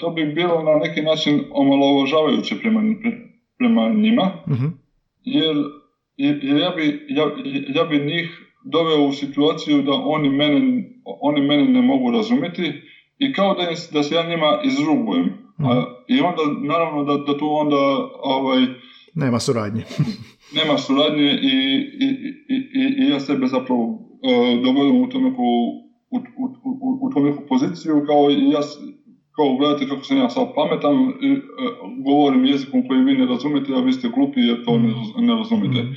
B: to bi bilo na neki način omalovažavajuće prema, prema njima, jer, jer jer ja, bi, ja, ja bi njih doveo u situaciju da oni mene, oni mene ne mogu razumjeti i kao da, da se ja njima izrugujem. A, I onda, naravno, da, da tu onda ovaj,
A: Nema suradnje.
B: nema suradnje i, i, i, i, i ja sebe zapravo uh, dovodim u tu neku, u, u, u, u neku poziciju kao i ja kao gledajte kako sam ja sad pametan, i, e, govorim jezikom koji vi ne razumijete, a vi ste glupi jer to ne, raz- ne razumijete.
A: Mhm,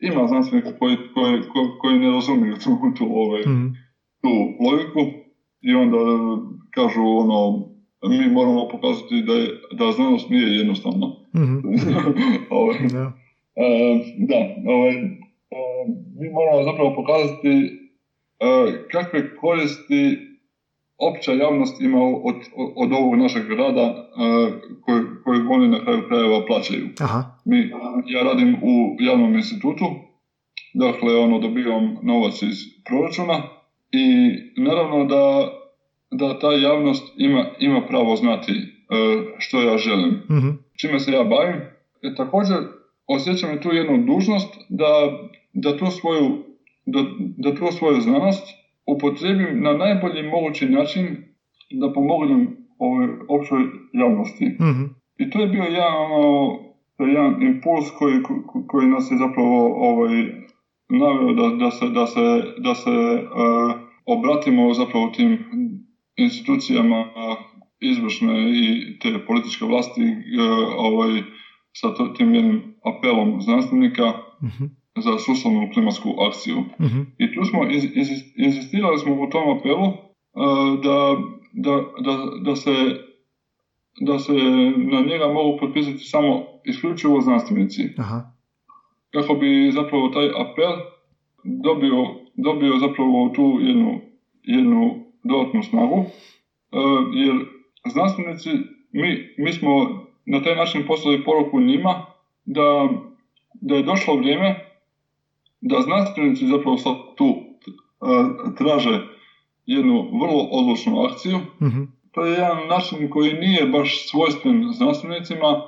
B: Ima znanstvenika koji, koji, koji, ne razumiju tu, tu ovaj,
A: mhm,
B: tu logiku i onda kažu ono, mi moramo pokazati da, je, da znanost nije jednostavno. Mm-hmm. ovaj, da. E, da, ovaj, e, mi moramo zapravo pokazati e, kakve koristi opća javnost ima od, od ovog našeg rada uh, koji, koji oni na kraju krajeva plaćaju. Aha. Mi, ja radim u javnom institutu, dakle ono dobivam novac iz proračuna i naravno da, da ta javnost ima, ima pravo znati uh, što ja želim, mm čime se ja bavim. E, također osjećam tu jednu dužnost da, da, tu svoju, da, da tu svoju znanost upotrebim na najbolji mogući način da pomognem ovoj općoj javnosti. Mm-hmm. I to je bio jedan, ono, jedan impuls koji, koji nas je zapravo ovaj, naveo da, da se, da se, da se uh, obratimo zapravo tim institucijama izvršne i te političke vlasti uh, ovaj, sa to, tim jednim apelom znanstvenika mm-hmm za sustavnu klimatsku akciju. uh I tu smo iz, iz, insistirali smo u tom apelu uh, da, da, da, da, se, da se na njega mogu potpisati samo isključivo znanstvenici. Aha. Kako bi zapravo taj apel dobio, dobio zapravo tu jednu, jednu dodatnu snagu, uh, jer znanstvenici, mi, mi smo na taj način poslali poruku njima da, da je došlo vrijeme da znanstvenici zapravo sad tu uh, traže jednu vrlo odlučnu akciju. mm To je jedan način koji nije baš svojstven znanstvenicima.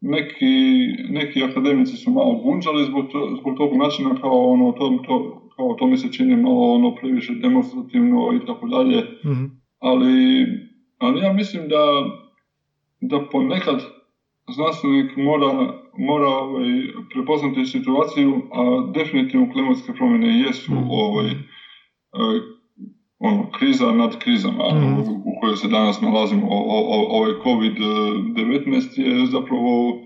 B: Neki, neki akademici su malo gunđali zbog, to, zbog tog načina kao ono, to, to, kao to mi se čini malo ono previše demonstrativno i tako dalje. Mhm. Ali, ali ja mislim da, da ponekad znanstvenik mora, mora ovaj, prepoznati situaciju, a definitivno klimatske promjene jesu mm. ovaj, e, ono, kriza nad krizama mm. u, kojoj se danas nalazimo. O, o, ovaj COVID-19 je zapravo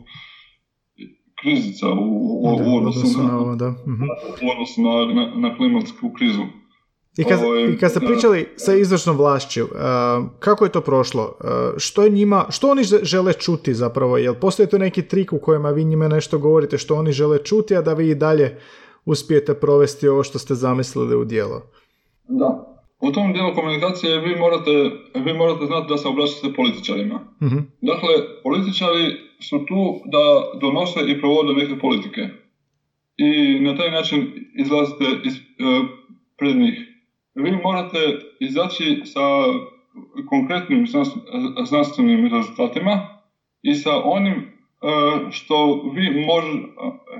B: krizica u, u, mhm. u odnosu na, na, na klimatsku krizu.
A: I kad, ovaj, I kad ste pričali sa izvršnom vlašću, uh, kako je to prošlo? Uh, što je njima, što oni žele čuti zapravo? Jel postoji to neki trik u kojima vi njima nešto govorite što oni žele čuti, a da vi i dalje uspijete provesti ovo što ste zamislili u dijelo?
B: Da. U tom dijelu komunikacije vi morate, vi morate znati da se obraćate političarima. uh Dakle, političari su tu da donose i provode neke politike. I na taj način izlazite iz, uh, pred njih vi morate izaći sa konkretnim znanstvenim rezultatima i sa onim e, što vi, mož,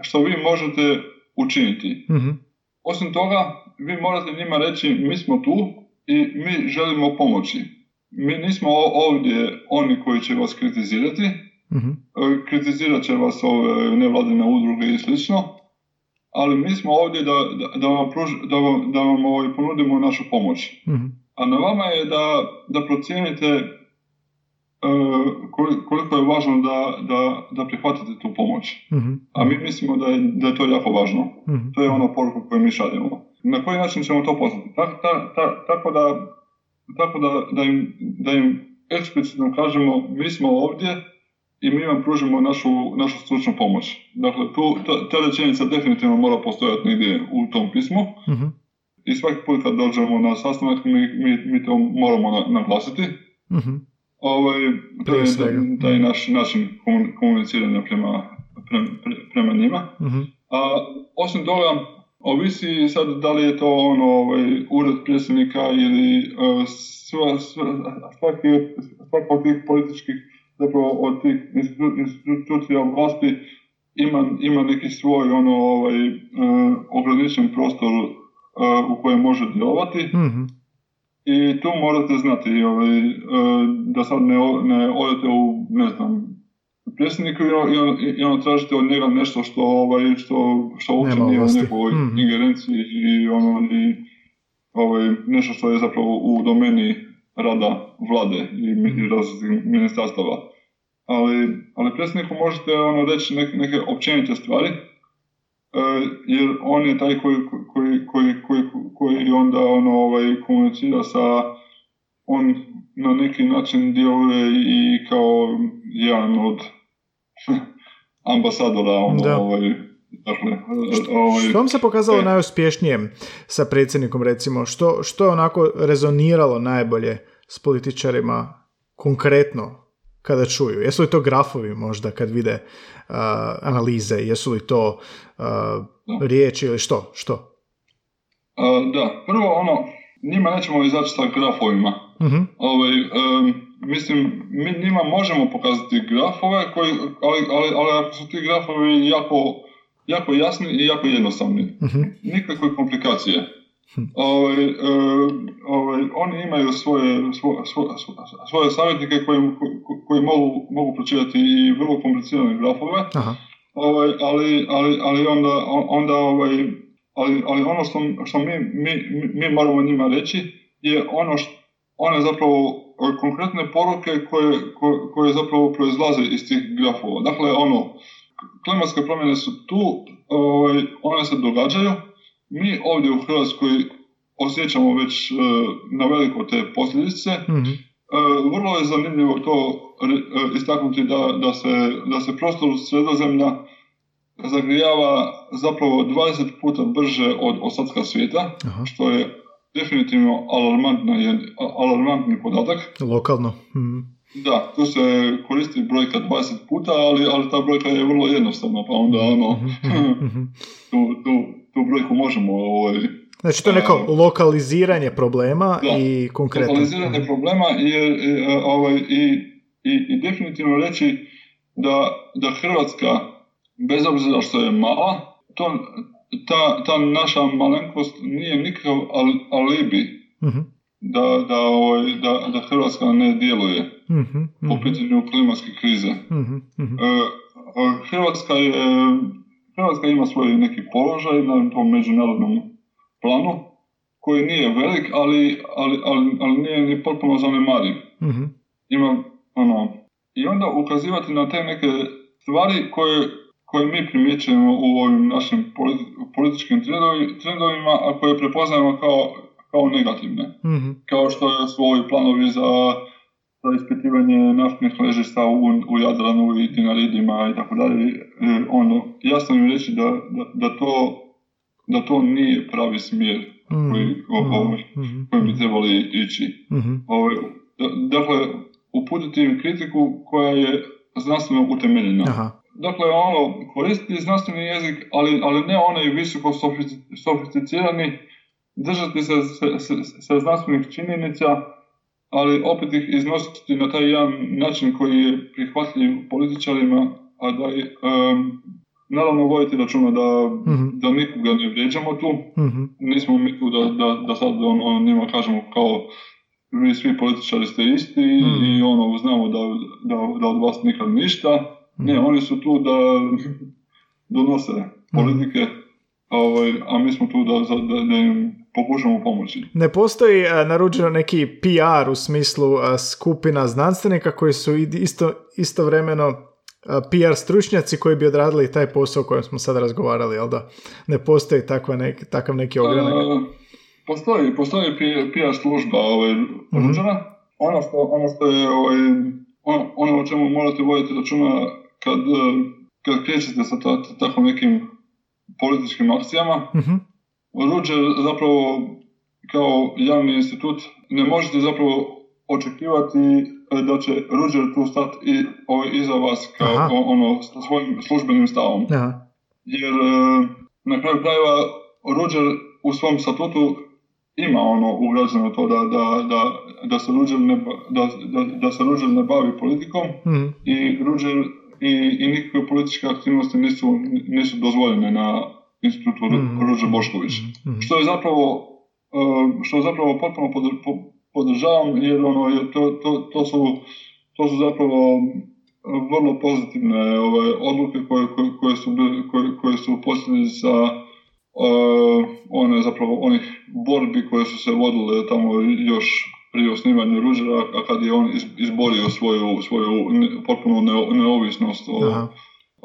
B: što vi možete učiniti. mm Osim toga, vi morate njima reći mi smo tu i mi želimo pomoći. Mi nismo ovdje oni koji će vas kritizirati, mm kritizirat će vas ove nevladine udruge i slično, ali mi smo ovdje da, da, da vam, pruž, da vam, da vam ovaj, ponudimo našu pomoć. mm A na vama je da, da procijenite uh, koliko je važno da, da, da prihvatite tu pomoć. mm A mi mislimo da je, da je to jako važno. mm To je ono poruku koju mi šaljemo. Na koji način ćemo to poslati? Tako, ta, ta, tako da, tako da, da, im, da im eksplicitno kažemo mi smo ovdje i mi vam pružimo našu, našu stručnu pomoć. Dakle, tu, ta, ta rečenica definitivno mora postojati negdje u tom pismu uh i svaki put kad dođemo na sastanak mi, mi, mi to moramo na, naglasiti. Uh-huh. Ovaj, to je taj naš način komuniciranja prema, pre, prema njima. Uh-huh. A osim toga, ovisi sad da li je to ono, ovaj, ured predsjednika ili uh, sva, sva, svaki, svaki od tih političkih zapravo od tih institucija vlasti ima, ima neki svoj ono, ovaj, uh, ograničen prostor uh, u kojem može djelovati. Mm-hmm. I tu morate znati ovaj, uh, da sad ne, ne odete u, ne znam, predsjedniku i, i, i ono tražite od njega nešto što, ovaj, što, što uopće nije u njegovoj mm-hmm. ingerenciji i, ono, i ovaj, nešto što je zapravo u domeni rada vlade i, i različitih ministarstava. Ali, ali predsjedniku možete ono reći neke, neke općenite stvari, uh, jer on je taj koji, koji, koji, koji, koji onda ono, ovaj, komunicira sa on na neki način djeluje i kao jedan od ambasadora ono,
A: Da.
B: ovaj, dakle, ovaj,
A: Što vam se pokazalo
B: e.
A: najuspješnijem sa predsjednikom, recimo? Što, što je onako rezoniralo najbolje s političarima konkretno kada čuju? Jesu li to grafovi možda kad vide uh, analize? Jesu li to uh, riječi ili što? Što?
B: a, da, prvo ono, njima nećemo izaći sa grafovima.
A: Mhm,
B: Ovaj, em, mislim, mi njima možemo pokazati grafove, koji, ali, ali, ali ako su ti grafovi jako, jako jasni i jako jednostavni.
A: mhm,
B: Nikakve komplikacije.
A: Hm.
B: Ovaj, e, ovaj, oni imaju svoje, svo- svo- svo- svoje savjetnike koji, koji, koji mogu, mogu pročitati i vrlo komplicirane grafove,
A: aha,
B: ovaj, ali, ali, ali onda, onda ovaj, ali, ali ono što, što mi, mi, mi moramo njima reći je ono što, one zapravo e, konkretne poruke koje, koje, koje zapravo proizlaze iz tih grafova. Dakle, ono, klimatske promjene su tu, ovaj, one se događaju, mi ovdje u Hrvatskoj osjećamo već e, na veliko te posljedice.
A: mhm,
B: E, vrlo je zanimljivo to re- e, istaknuti da, da, se, da se prostor sredozemlja zagrijava zapravo 20 puta brže od ostatka svijeta,
A: aha,
B: što je definitivno alarmantna, alarmantni podatak.
A: lokalno. mhm,
B: Da, tu se koristi brojka 20 puta, ali, ali ta brojka je vrlo jednostavna, pa onda ono,
A: mhm, mhm.
B: tu, tu, tu brojku možemo ovaj,
A: Znači to je neko lokaliziranje problema
B: Da.
A: i konkretno.
B: lokaliziranje problema je e, ovaj, i, i, i definitivno reći da, da Hrvatska, bez obzira što je mala, to, ta, ta naša malenkost nije nikakav al- alibi
A: Mhm,
B: da, da, ovaj, da, da Hrvatska ne djeluje
A: mhm,
B: po pitanju klimatske krize.
A: mhm, mhm.
B: E, e, Hrvatska je, Hrvatska ima svoj neki položaj na tom međunarodnom planu koji nije velik, ali, ali, ali, ali nije ni potpuno zanemariv.
A: Mhm,
B: Ima, ono, I onda ukazivati na te neke stvari koje, koje mi primjećujemo u ovim našim politi- političkim trendovi- trendovima, a koje prepoznajemo kao, kao negativne kao što su ovi planovi za ispitivanje naftnih ležišta u, u Jadranu i Dinaridima i tako dalje, e, ono, jasno im reći da, da, da, to, da to nije pravi smjer
A: mhm,
B: koji, o-
A: mhm,
B: kojim bi trebali ići. da- dakle, uputiti im kritiku koja je znanstveno utemeljena.
A: Aha.
B: Dakle, ono, koristiti znanstveni jezik, ali, ali ne onaj visoko sofisti- sofisticirani, držati se, se, se, se znanstvenih činjenica, ali opet ih iznositi na taj jedan način koji je prihvatljiv političarima, a da je, em, naravno voditi računa da,
A: Mhm.
B: da nikoga ne vrijeđamo tu,
A: mhm,
B: nismo mi tu da, da, da sad ono, njima kažemo kao vi svi političari ste isti
A: Mhm.
B: i ono, znamo da, da, da od vas nikad ništa. Ne,
A: Mhm.
B: oni su tu da donose politike, ovaj, a mi smo tu da, da, da im pokušamo pomoći.
A: Ne postoji a, naručeno neki PR u smislu a, skupina znanstvenika koji su isto, istovremeno a, PR stručnjaci koji bi odradili taj posao o kojem smo sad razgovarali, jel da? Ne postoji takva nek, takav neki ogranak.
B: E, postoji, postoji PR služba ovaj, Ruđera. Ono, što, ono što je ovaj, ono, ono o čemu morate voditi računa kad, kad krećete sa ta, tako nekim političkim akcijama,
A: Mhm,
B: Ruđer zapravo kao javni institut ne možete zapravo očekivati eh, da će Ruđer tu stati i, ovaj, iza vas kao
A: Aha.
B: ono, sa svojim službenim stavom
A: Aha.
B: jer e, na kraju krajeva Ruđer u svom statutu ima ono ugrađeno to da, da, da, da se Ruđer ne, da, da, da se Ruđer ne bavi politikom
A: Mhm,
B: i Ruđer i, i nikakve političke aktivnosti nisu, nisu dozvoljene na institutu Ru-
A: Mhm.
B: Ruđer Bošković.
A: mhm.
B: Što je zapravo e, što zapravo potpuno podr- po- podržavam jer ono, to, to, to, su, to su zapravo vrlo pozitivne ovaj, odluke koje, koje, koje, su, koje, koje su posljedica uh, one zapravo onih borbi koje su se vodile tamo još prije osnivanja Ruđera, a kad je on iz- izborio svoju, svoju ne- neo- neovisnost o.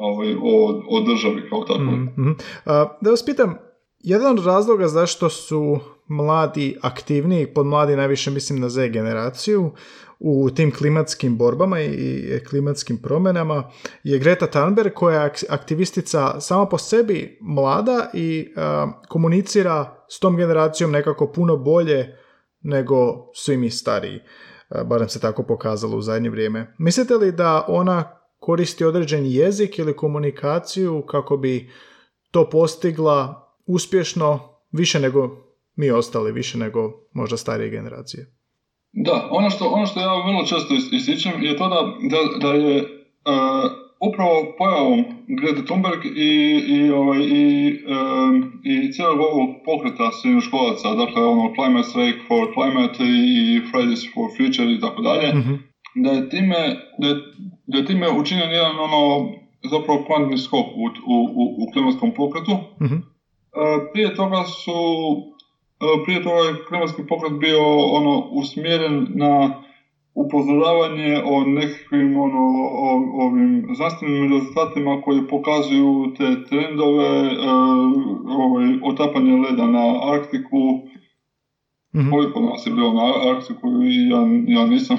B: ovaj, o, o državi kao takvoj.
A: Mhm, mhm. A, da vas pitam, Jedan od razloga zašto su mladi aktivniji, pod mladi najviše mislim na Z generaciju, u tim klimatskim borbama i klimatskim promjenama je Greta Thunberg koja je aktivistica sama po sebi mlada i komunicira s tom generacijom nekako puno bolje nego svi mi stariji. barem se tako pokazalo u zadnje vrijeme. Mislite li da ona koristi određeni jezik ili komunikaciju kako bi to postigla uspješno više nego mi ostali, više nego možda starije generacije?
B: Da, ono što, ono što ja vrlo često ističem je to da, da, da je uh, upravo pojavom Greta Thunberg i, i, ovaj, i, um, i cijelog ovog pokreta srednjoškolaca, dakle ono Climate Strike for Climate i Fridays for Future i tako dalje, mhm. da je time, da je, da je time učinjen jedan ono zapravo kvantni skok u, u, u, klimatskom pokretu. uh prije toga su E, prije toga je klimatski pokret bio ono usmjeren na upozoravanje o nekakvim ono, o, ovim znanstvenim rezultatima koji pokazuju te trendove, uh, ovaj, otapanje leda na Arktiku, mm-hmm. koliko nas je bilo na Arktiku i ja, ja nisam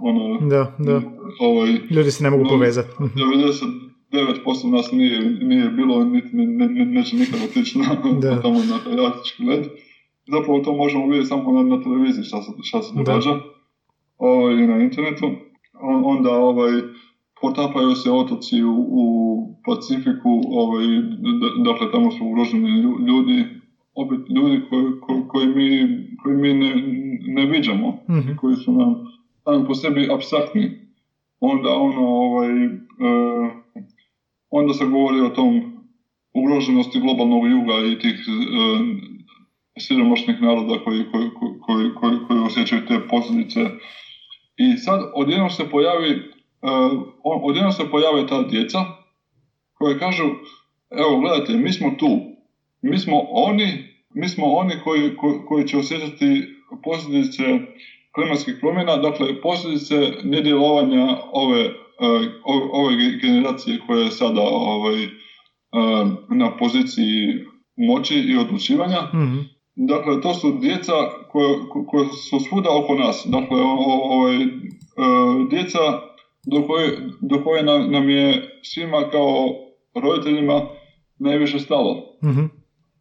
B: ono,
A: da, da. Ovaj, Ljudi se ne mogu no, povezati.
B: 99% nas nije, nije bilo, niti ne, ne, neće nikada otići na, tamo na arktički led zapravo to možemo vidjeti samo na, na televiziji šta se, šta se događa o, i na internetu. On, onda ovaj, potapaju se otoci u, u Pacifiku, ovaj, dakle tamo su ugroženi ljudi, opet ljudi koji, koji, koji mi, koji mi ne, ne viđamo, mm-hmm. koji su nam sami po sebi abstraktni. Onda ono, ovaj, e, onda se govori o tom ugroženosti globalnog juga i tih e, siromašnih naroda koji, koji, koji, koji, koji osjećaju te posljedice. I sad odjednom se pojavi, uh, odjednom se pojave ta djeca koje kažu, evo gledajte, mi smo tu, mi smo oni, mi smo oni koji, koji, će osjećati posljedice klimatskih promjena, dakle posljedice nedjelovanja ove, uh, ove generacije koje je sada ovaj, uh, na poziciji moći i odlučivanja. mm Dakle, to su djeca koje, koje su svuda oko nas. Dakle, ovaj, e, djeca do koje, do koje nam, nam je svima kao roditeljima najviše stalo. mm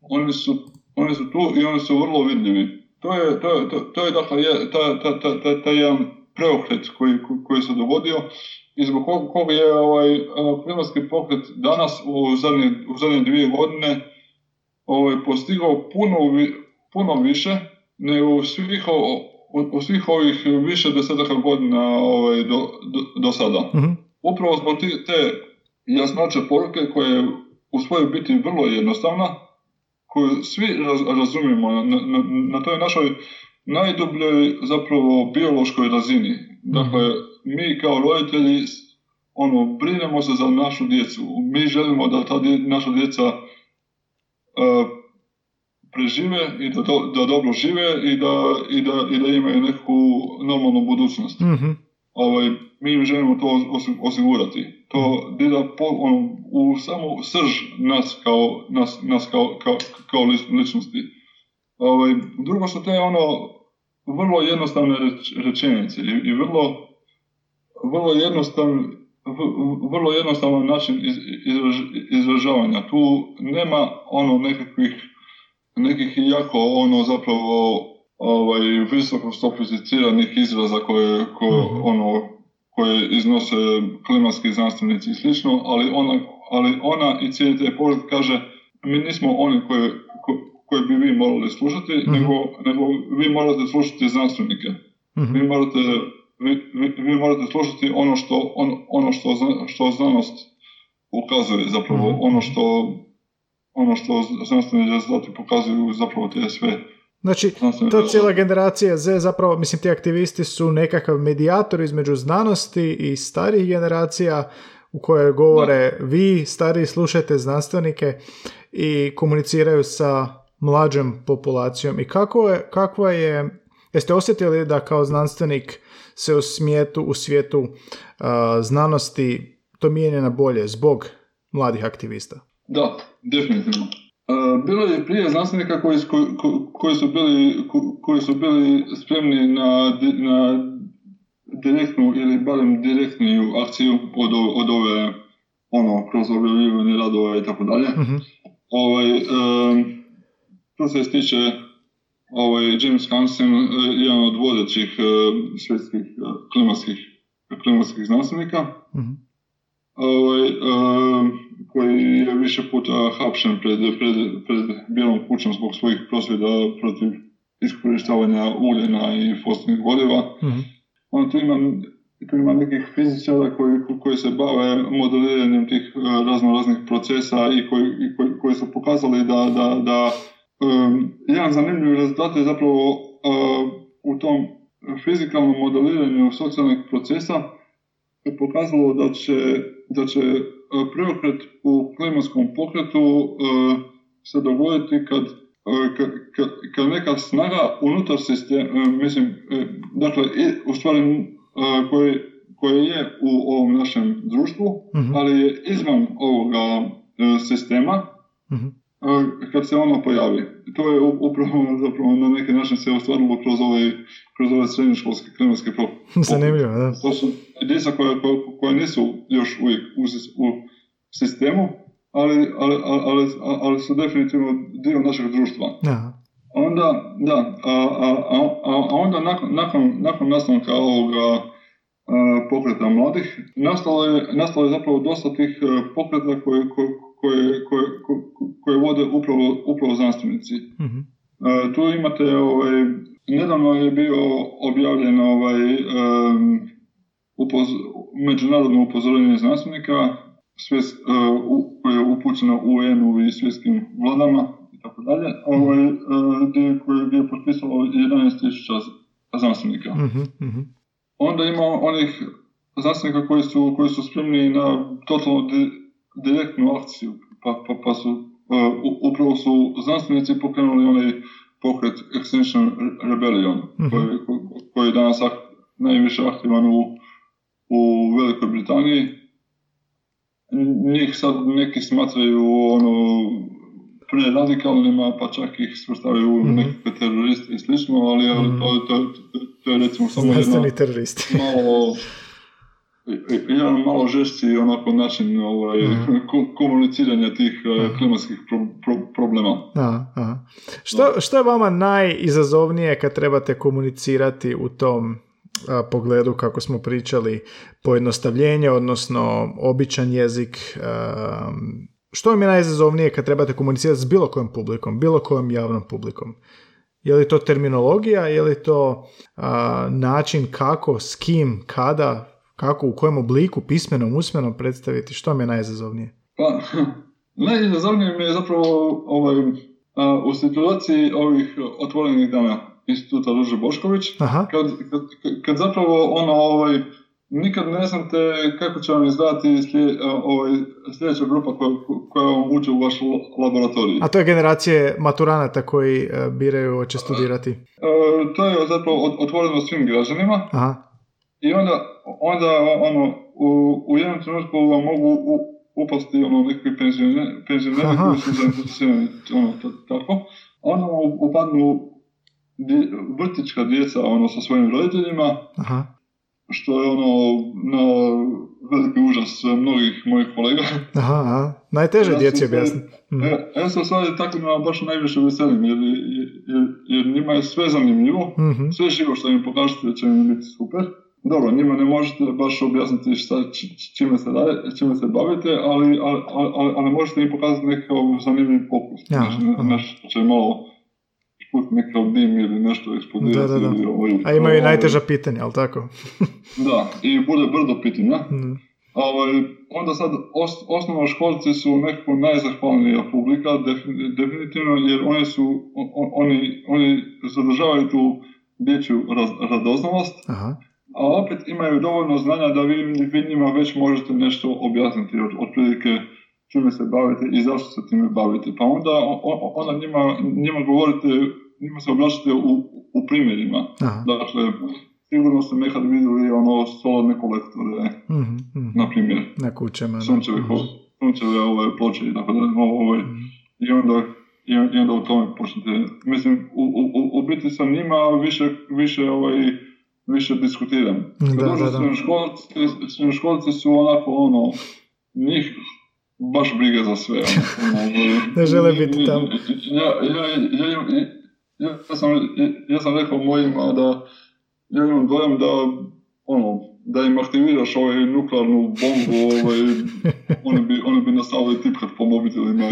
B: Oni, su, oni su tu i oni su vrlo vidljivi. To je, to je, to, to je dakle, je, ta, ta, ta, ta, ta jedan preokret koji, koji se dogodio i zbog koga je ovaj, klimatski pokret danas u zadnje, u zadnje dvije godine ovaj, postigao puno, puno više nego u svih, u, svih ovih više desetaka godina ovaj, do, do, do sada. Mm-hmm. Upravo zbog te jasnoće poruke koje je u svojoj biti vrlo jednostavna, koju svi raz, razumijemo na, na, na toj našoj najdubljoj zapravo biološkoj razini. Dakle, mi kao roditelji ono, brinemo se za našu djecu. Mi želimo da ta naša djeca uh, prežive i da, do, da dobro žive i da, i da, i da imaju neku normalnu budućnost. Mm-hmm. Ovaj, mi im želimo to osigurati. To da po, ono, u samu srž nas kao, nas, nas kao, kao, kao ličnosti. Ovaj, drugo su te ono vrlo jednostavne reč, rečenice i, i vrlo, vrlo jednostavne vrlo jednostavan način izražavanja. Tu nema ono nekakvih nekih jako ono zapravo ovaj, visoko sofisticiranih izraza koje, ko, mm-hmm. ono, koje iznose klimatski znanstvenici i slično, ali ona, ali ona i cijeli taj pogled kaže mi nismo oni koje, ko, koje bi vi morali slušati, mm-hmm. nego, nego vi morate slušati znanstvenike. Mm-hmm. Vi morate vi, vi, vi, morate slušati ono što, on, ono što, što znanost ukazuje, zapravo mm-hmm. ono što ono što znanstveni rezultati pokazuju zapravo te sve
A: Znači, ta cijela generacija Z zapravo, mislim, ti aktivisti su nekakav medijator između znanosti i starih generacija u kojoj govore vi, stariji, slušajte znanstvenike i komuniciraju sa mlađom populacijom. I kako je, kakva je, jeste osjetili da kao znanstvenik se u u svijetu uh, znanosti to mijenja na bolje zbog mladih aktivista?
B: Da, definitivno. Bilo je prije znanstvenika koji, koji, su bili, koji su bili spremni na, na direktnu ili barem direktniju akciju od, od ove ono, kroz objavljivanje radova i tako dalje. Mhm. Ovaj, to se tiče ovaj, James Hansen, jedan od vodećih svjetskih klimatskih, klimatskih znanstvenika. mm Ovaj, koji je više puta hapšen pred, pred, pred Bijelom kućom zbog svojih prosvjeda protiv iskorištavanja ugljena i fosilnih goriva. Mm-hmm. On tu ima, tu ima nekih fizičara koji, koji se bave modeliranjem tih uh, razno raznih procesa i koji, i koji, koji su pokazali da, da, da um, jedan zanimljiv rezultat je zapravo uh, u tom fizikalnom modeliranju socijalnih procesa pokazalo da će, da će E, preokret u klimatskom pokretu e, se dogoditi kad, e, kad, neka snaga unutar sistema, mislim, dakle, u stvari koji, koje je u ovom našem društvu, mhm. ali je izvan ovoga sistema, mhm. Kad se ono pojavi. To je upravo zapravo na neki način se ostvarilo kroz ove, kroz ove srednjoškolske klimatske
A: Zanimljivo, da.
B: To su djeca koja, koja, nisu još uvijek u, u sistemu, ali, ali, ali, ali, su definitivno dio našeg društva. Da. Onda, da, a, a, a, a onda nakon, nakon, nakon nastanka ovoga pokreta mladih, nastalo je, nastalo je zapravo dosta tih e, pokreta koje, koje, koje, koje, koje vode upravo, upravo znanstvenici. mm tu imate, ovaj, nedavno je bio objavljen ovaj, um, upoz, međunarodno upozorenje znanstvenika svijest, uh, koje je upućeno UN-u i svjetskim vladama i tako dalje, ovaj, uh, gdje, koje je potpisalo 11.000 znanstvenika. uh Onda ima onih znanstvenika koji su, koji su spremni na totalno direktnu akciju, pa, pa, pa su, uh, upravo su znanstvenici pokrenuli onaj pokret Extinction Rebellion, uh koji, koji je danas ak, najviše aktivan u, u Velikoj Britaniji njih sad neki smatraju ono radikalnima, pa čak ih svrstavaju u mm-hmm. nekakve teroriste i slično, ali mm-hmm. to, to, to, je recimo samo jedna
A: teroristi.
B: malo jedan malo žešći onako način ovaj, mm. komuniciranja tih mm. klimatskih pro, pro, problema.
A: Aha, aha. Što, što je vama najizazovnije kad trebate komunicirati u tom pogledu kako smo pričali pojednostavljenje, odnosno običan jezik. Što vam je najizazovnije kad trebate komunicirati s bilo kojom publikom, bilo kojom javnom publikom? Je li to terminologija, je li to način kako, s kim, kada, kako, u kojem obliku, pismenom, usmenom predstaviti? Što vam je najizazovnije?
B: Pa, najizazovnije mi je zapravo ovaj, u situaciji ovih otvorenih dana instituta Ruže Bošković, kad, kad, kad, zapravo ono, ovaj, nikad ne znate kako će vam izdati slije, ovaj, sljedeća grupa koja, koja vam uđe u vašu laboratoriju.
A: A to je generacije maturanata koji uh, biraju hoće studirati?
B: Uh, to je zapravo otvoreno svim građanima. Aha. I onda, onda ono, u, u jednom trenutku vam mogu u, upasti ono, nekakvi penzioneri, penzioneri koji su zainteresirani ono, tako. Onda upadnu vrtička djeca ono, sa svojim roditeljima, Aha. što je ono na veliki užas mnogih mojih kolega.
A: Aha, aha. najteže ja djeci objasniti.
B: Mm. Ja, ja se sad tako baš najviše veselim, jer, jer, jer, njima je sve zanimljivo, mm-hmm. sve živo što im pokažete će im biti super. Dobro, njima ne možete baš objasniti šta, čime, se radi, čime se bavite, ali, ali, ali, ali možete im pokazati nekakav zanimljiv pokus. Ja, znači, nešto će malo put neka dim ili nešto eksplodirati. Da, da, da. Ovaj,
A: A imaju i najteža pitanja, ali tako?
B: da, i bude brdo pitanja. Mm. Ovaj, onda sad os, školci su nekako najzahvalnija publika, definitivno, jer oni su, oni, oni zadržavaju tu dječju raz, radoznalost, Aha. A opet imaju dovoljno znanja da vi, vi njima već možete nešto objasniti od, otprilike čime se bavite i zašto se time bavite. Pa onda, onda njima, njima govorite, njima se oblačite u, u primjerima. Aha. Dakle, sigurno ste nekad vidjeli ono solarne kolektore, mm-hmm, na primjer.
A: Na kućama.
B: Sunčeve, mm-hmm. sunčeve ove ploče i tako da. Ove, mm-hmm. i onda, i, onda u tome počnete. Mislim, u, u, u biti sa njima više, više, ovaj, više diskutiram. Da, da, da. Srednjoškolci su onako ono, njih baš briga za sve. Ono,
A: ono ne žele biti tamo.
B: Ja, ja, ja, ja, ja, sam, ja sam rekao mojima da ja imam dojam da ono, da im aktiviraš ovaj nuklearnu bombu, ovaj, oni bi, oni bi nastavili tipkat po mobitelima.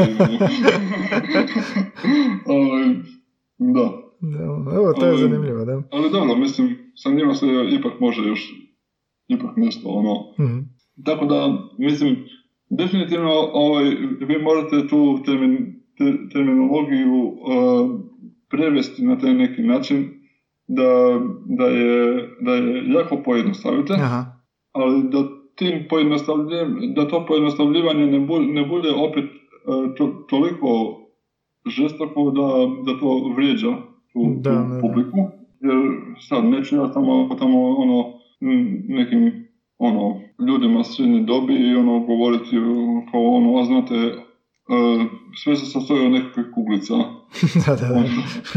B: ovaj, da.
A: da. Evo, to je ali, zanimljivo, da.
B: Ali dobro, mislim, sa njima se ipak može još ipak nešto, ono. Mm-hmm. Tako da, mislim, definitivno ovaj, vi morate tu termin, te, terminologiju uh, prevesti na taj neki način da, da, je, da je jako pojednostavite, Aha. ali da tim da to pojednostavljivanje ne, bu, ne bude opet uh, to, toliko žestoko da, da to vrijeđa tu, da, tu publiku. Jer sad neću ja tamo, tamo ono, nekim ono, ljudima srednje dobi i ono govoriti kao ono, a znate, uh, sve se sastoji od nekakvih kuglica. da, da, da.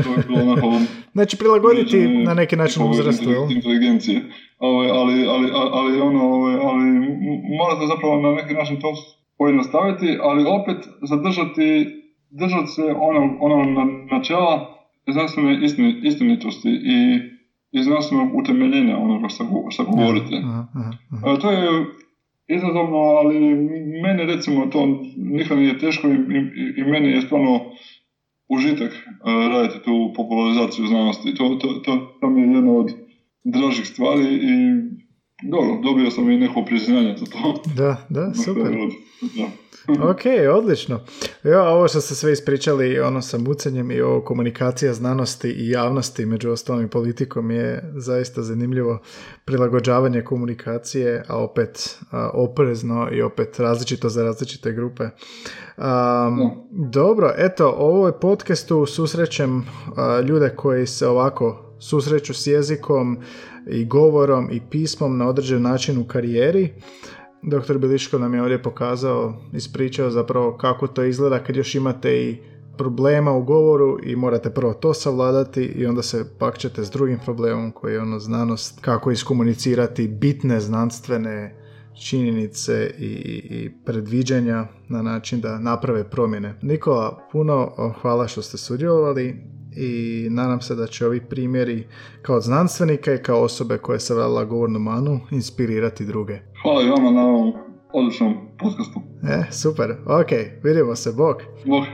B: to je bilo onako...
A: Znači prilagoditi na neki način uzrastu, jel?
B: Inteligencije. Ali, ali, ali, ali, ono, ali morate zapravo na neki način to pojednostaviti, ali opet zadržati držati se ono, ono načela znanstvene istinitosti i i znanstvenog utemeljenja onoga što, govorite. Aha, To je izazovno, ali meni recimo to nikad nije teško i, i, i meni je stvarno užitak raditi tu popularizaciju znanosti. To, to, to, to mi je jedna od dražih stvari i dobro, dobio sam i neko priznanje za to.
A: Da, da, super. Da. ok, odlično. Ja, ovo što ste sve ispričali ono sa mucanjem i o komunikacija znanosti i javnosti među ostalim politikom je zaista zanimljivo prilagođavanje komunikacije, a opet oprezno i opet različito za različite grupe. dobro, eto, u ovoj podcastu susrećem ljude koji se ovako susreću s jezikom i govorom i pismom na određen način u karijeri. Dr. Biliško nam je ovdje pokazao, ispričao zapravo kako to izgleda kad još imate i problema u govoru i morate prvo to savladati i onda se pakćete s drugim problemom koji je ono znanost, kako iskomunicirati bitne znanstvene činjenice i, i predviđanja na način da naprave promjene. Nikola, puno hvala što ste sudjelovali i nadam se da će ovi primjeri kao znanstvenika i kao osobe koje se vladila govornu manu inspirirati druge.
B: Hvala i vama na ovom odličnom podcastu.
A: E, super. Ok, vidimo se. Bog.
B: Bog.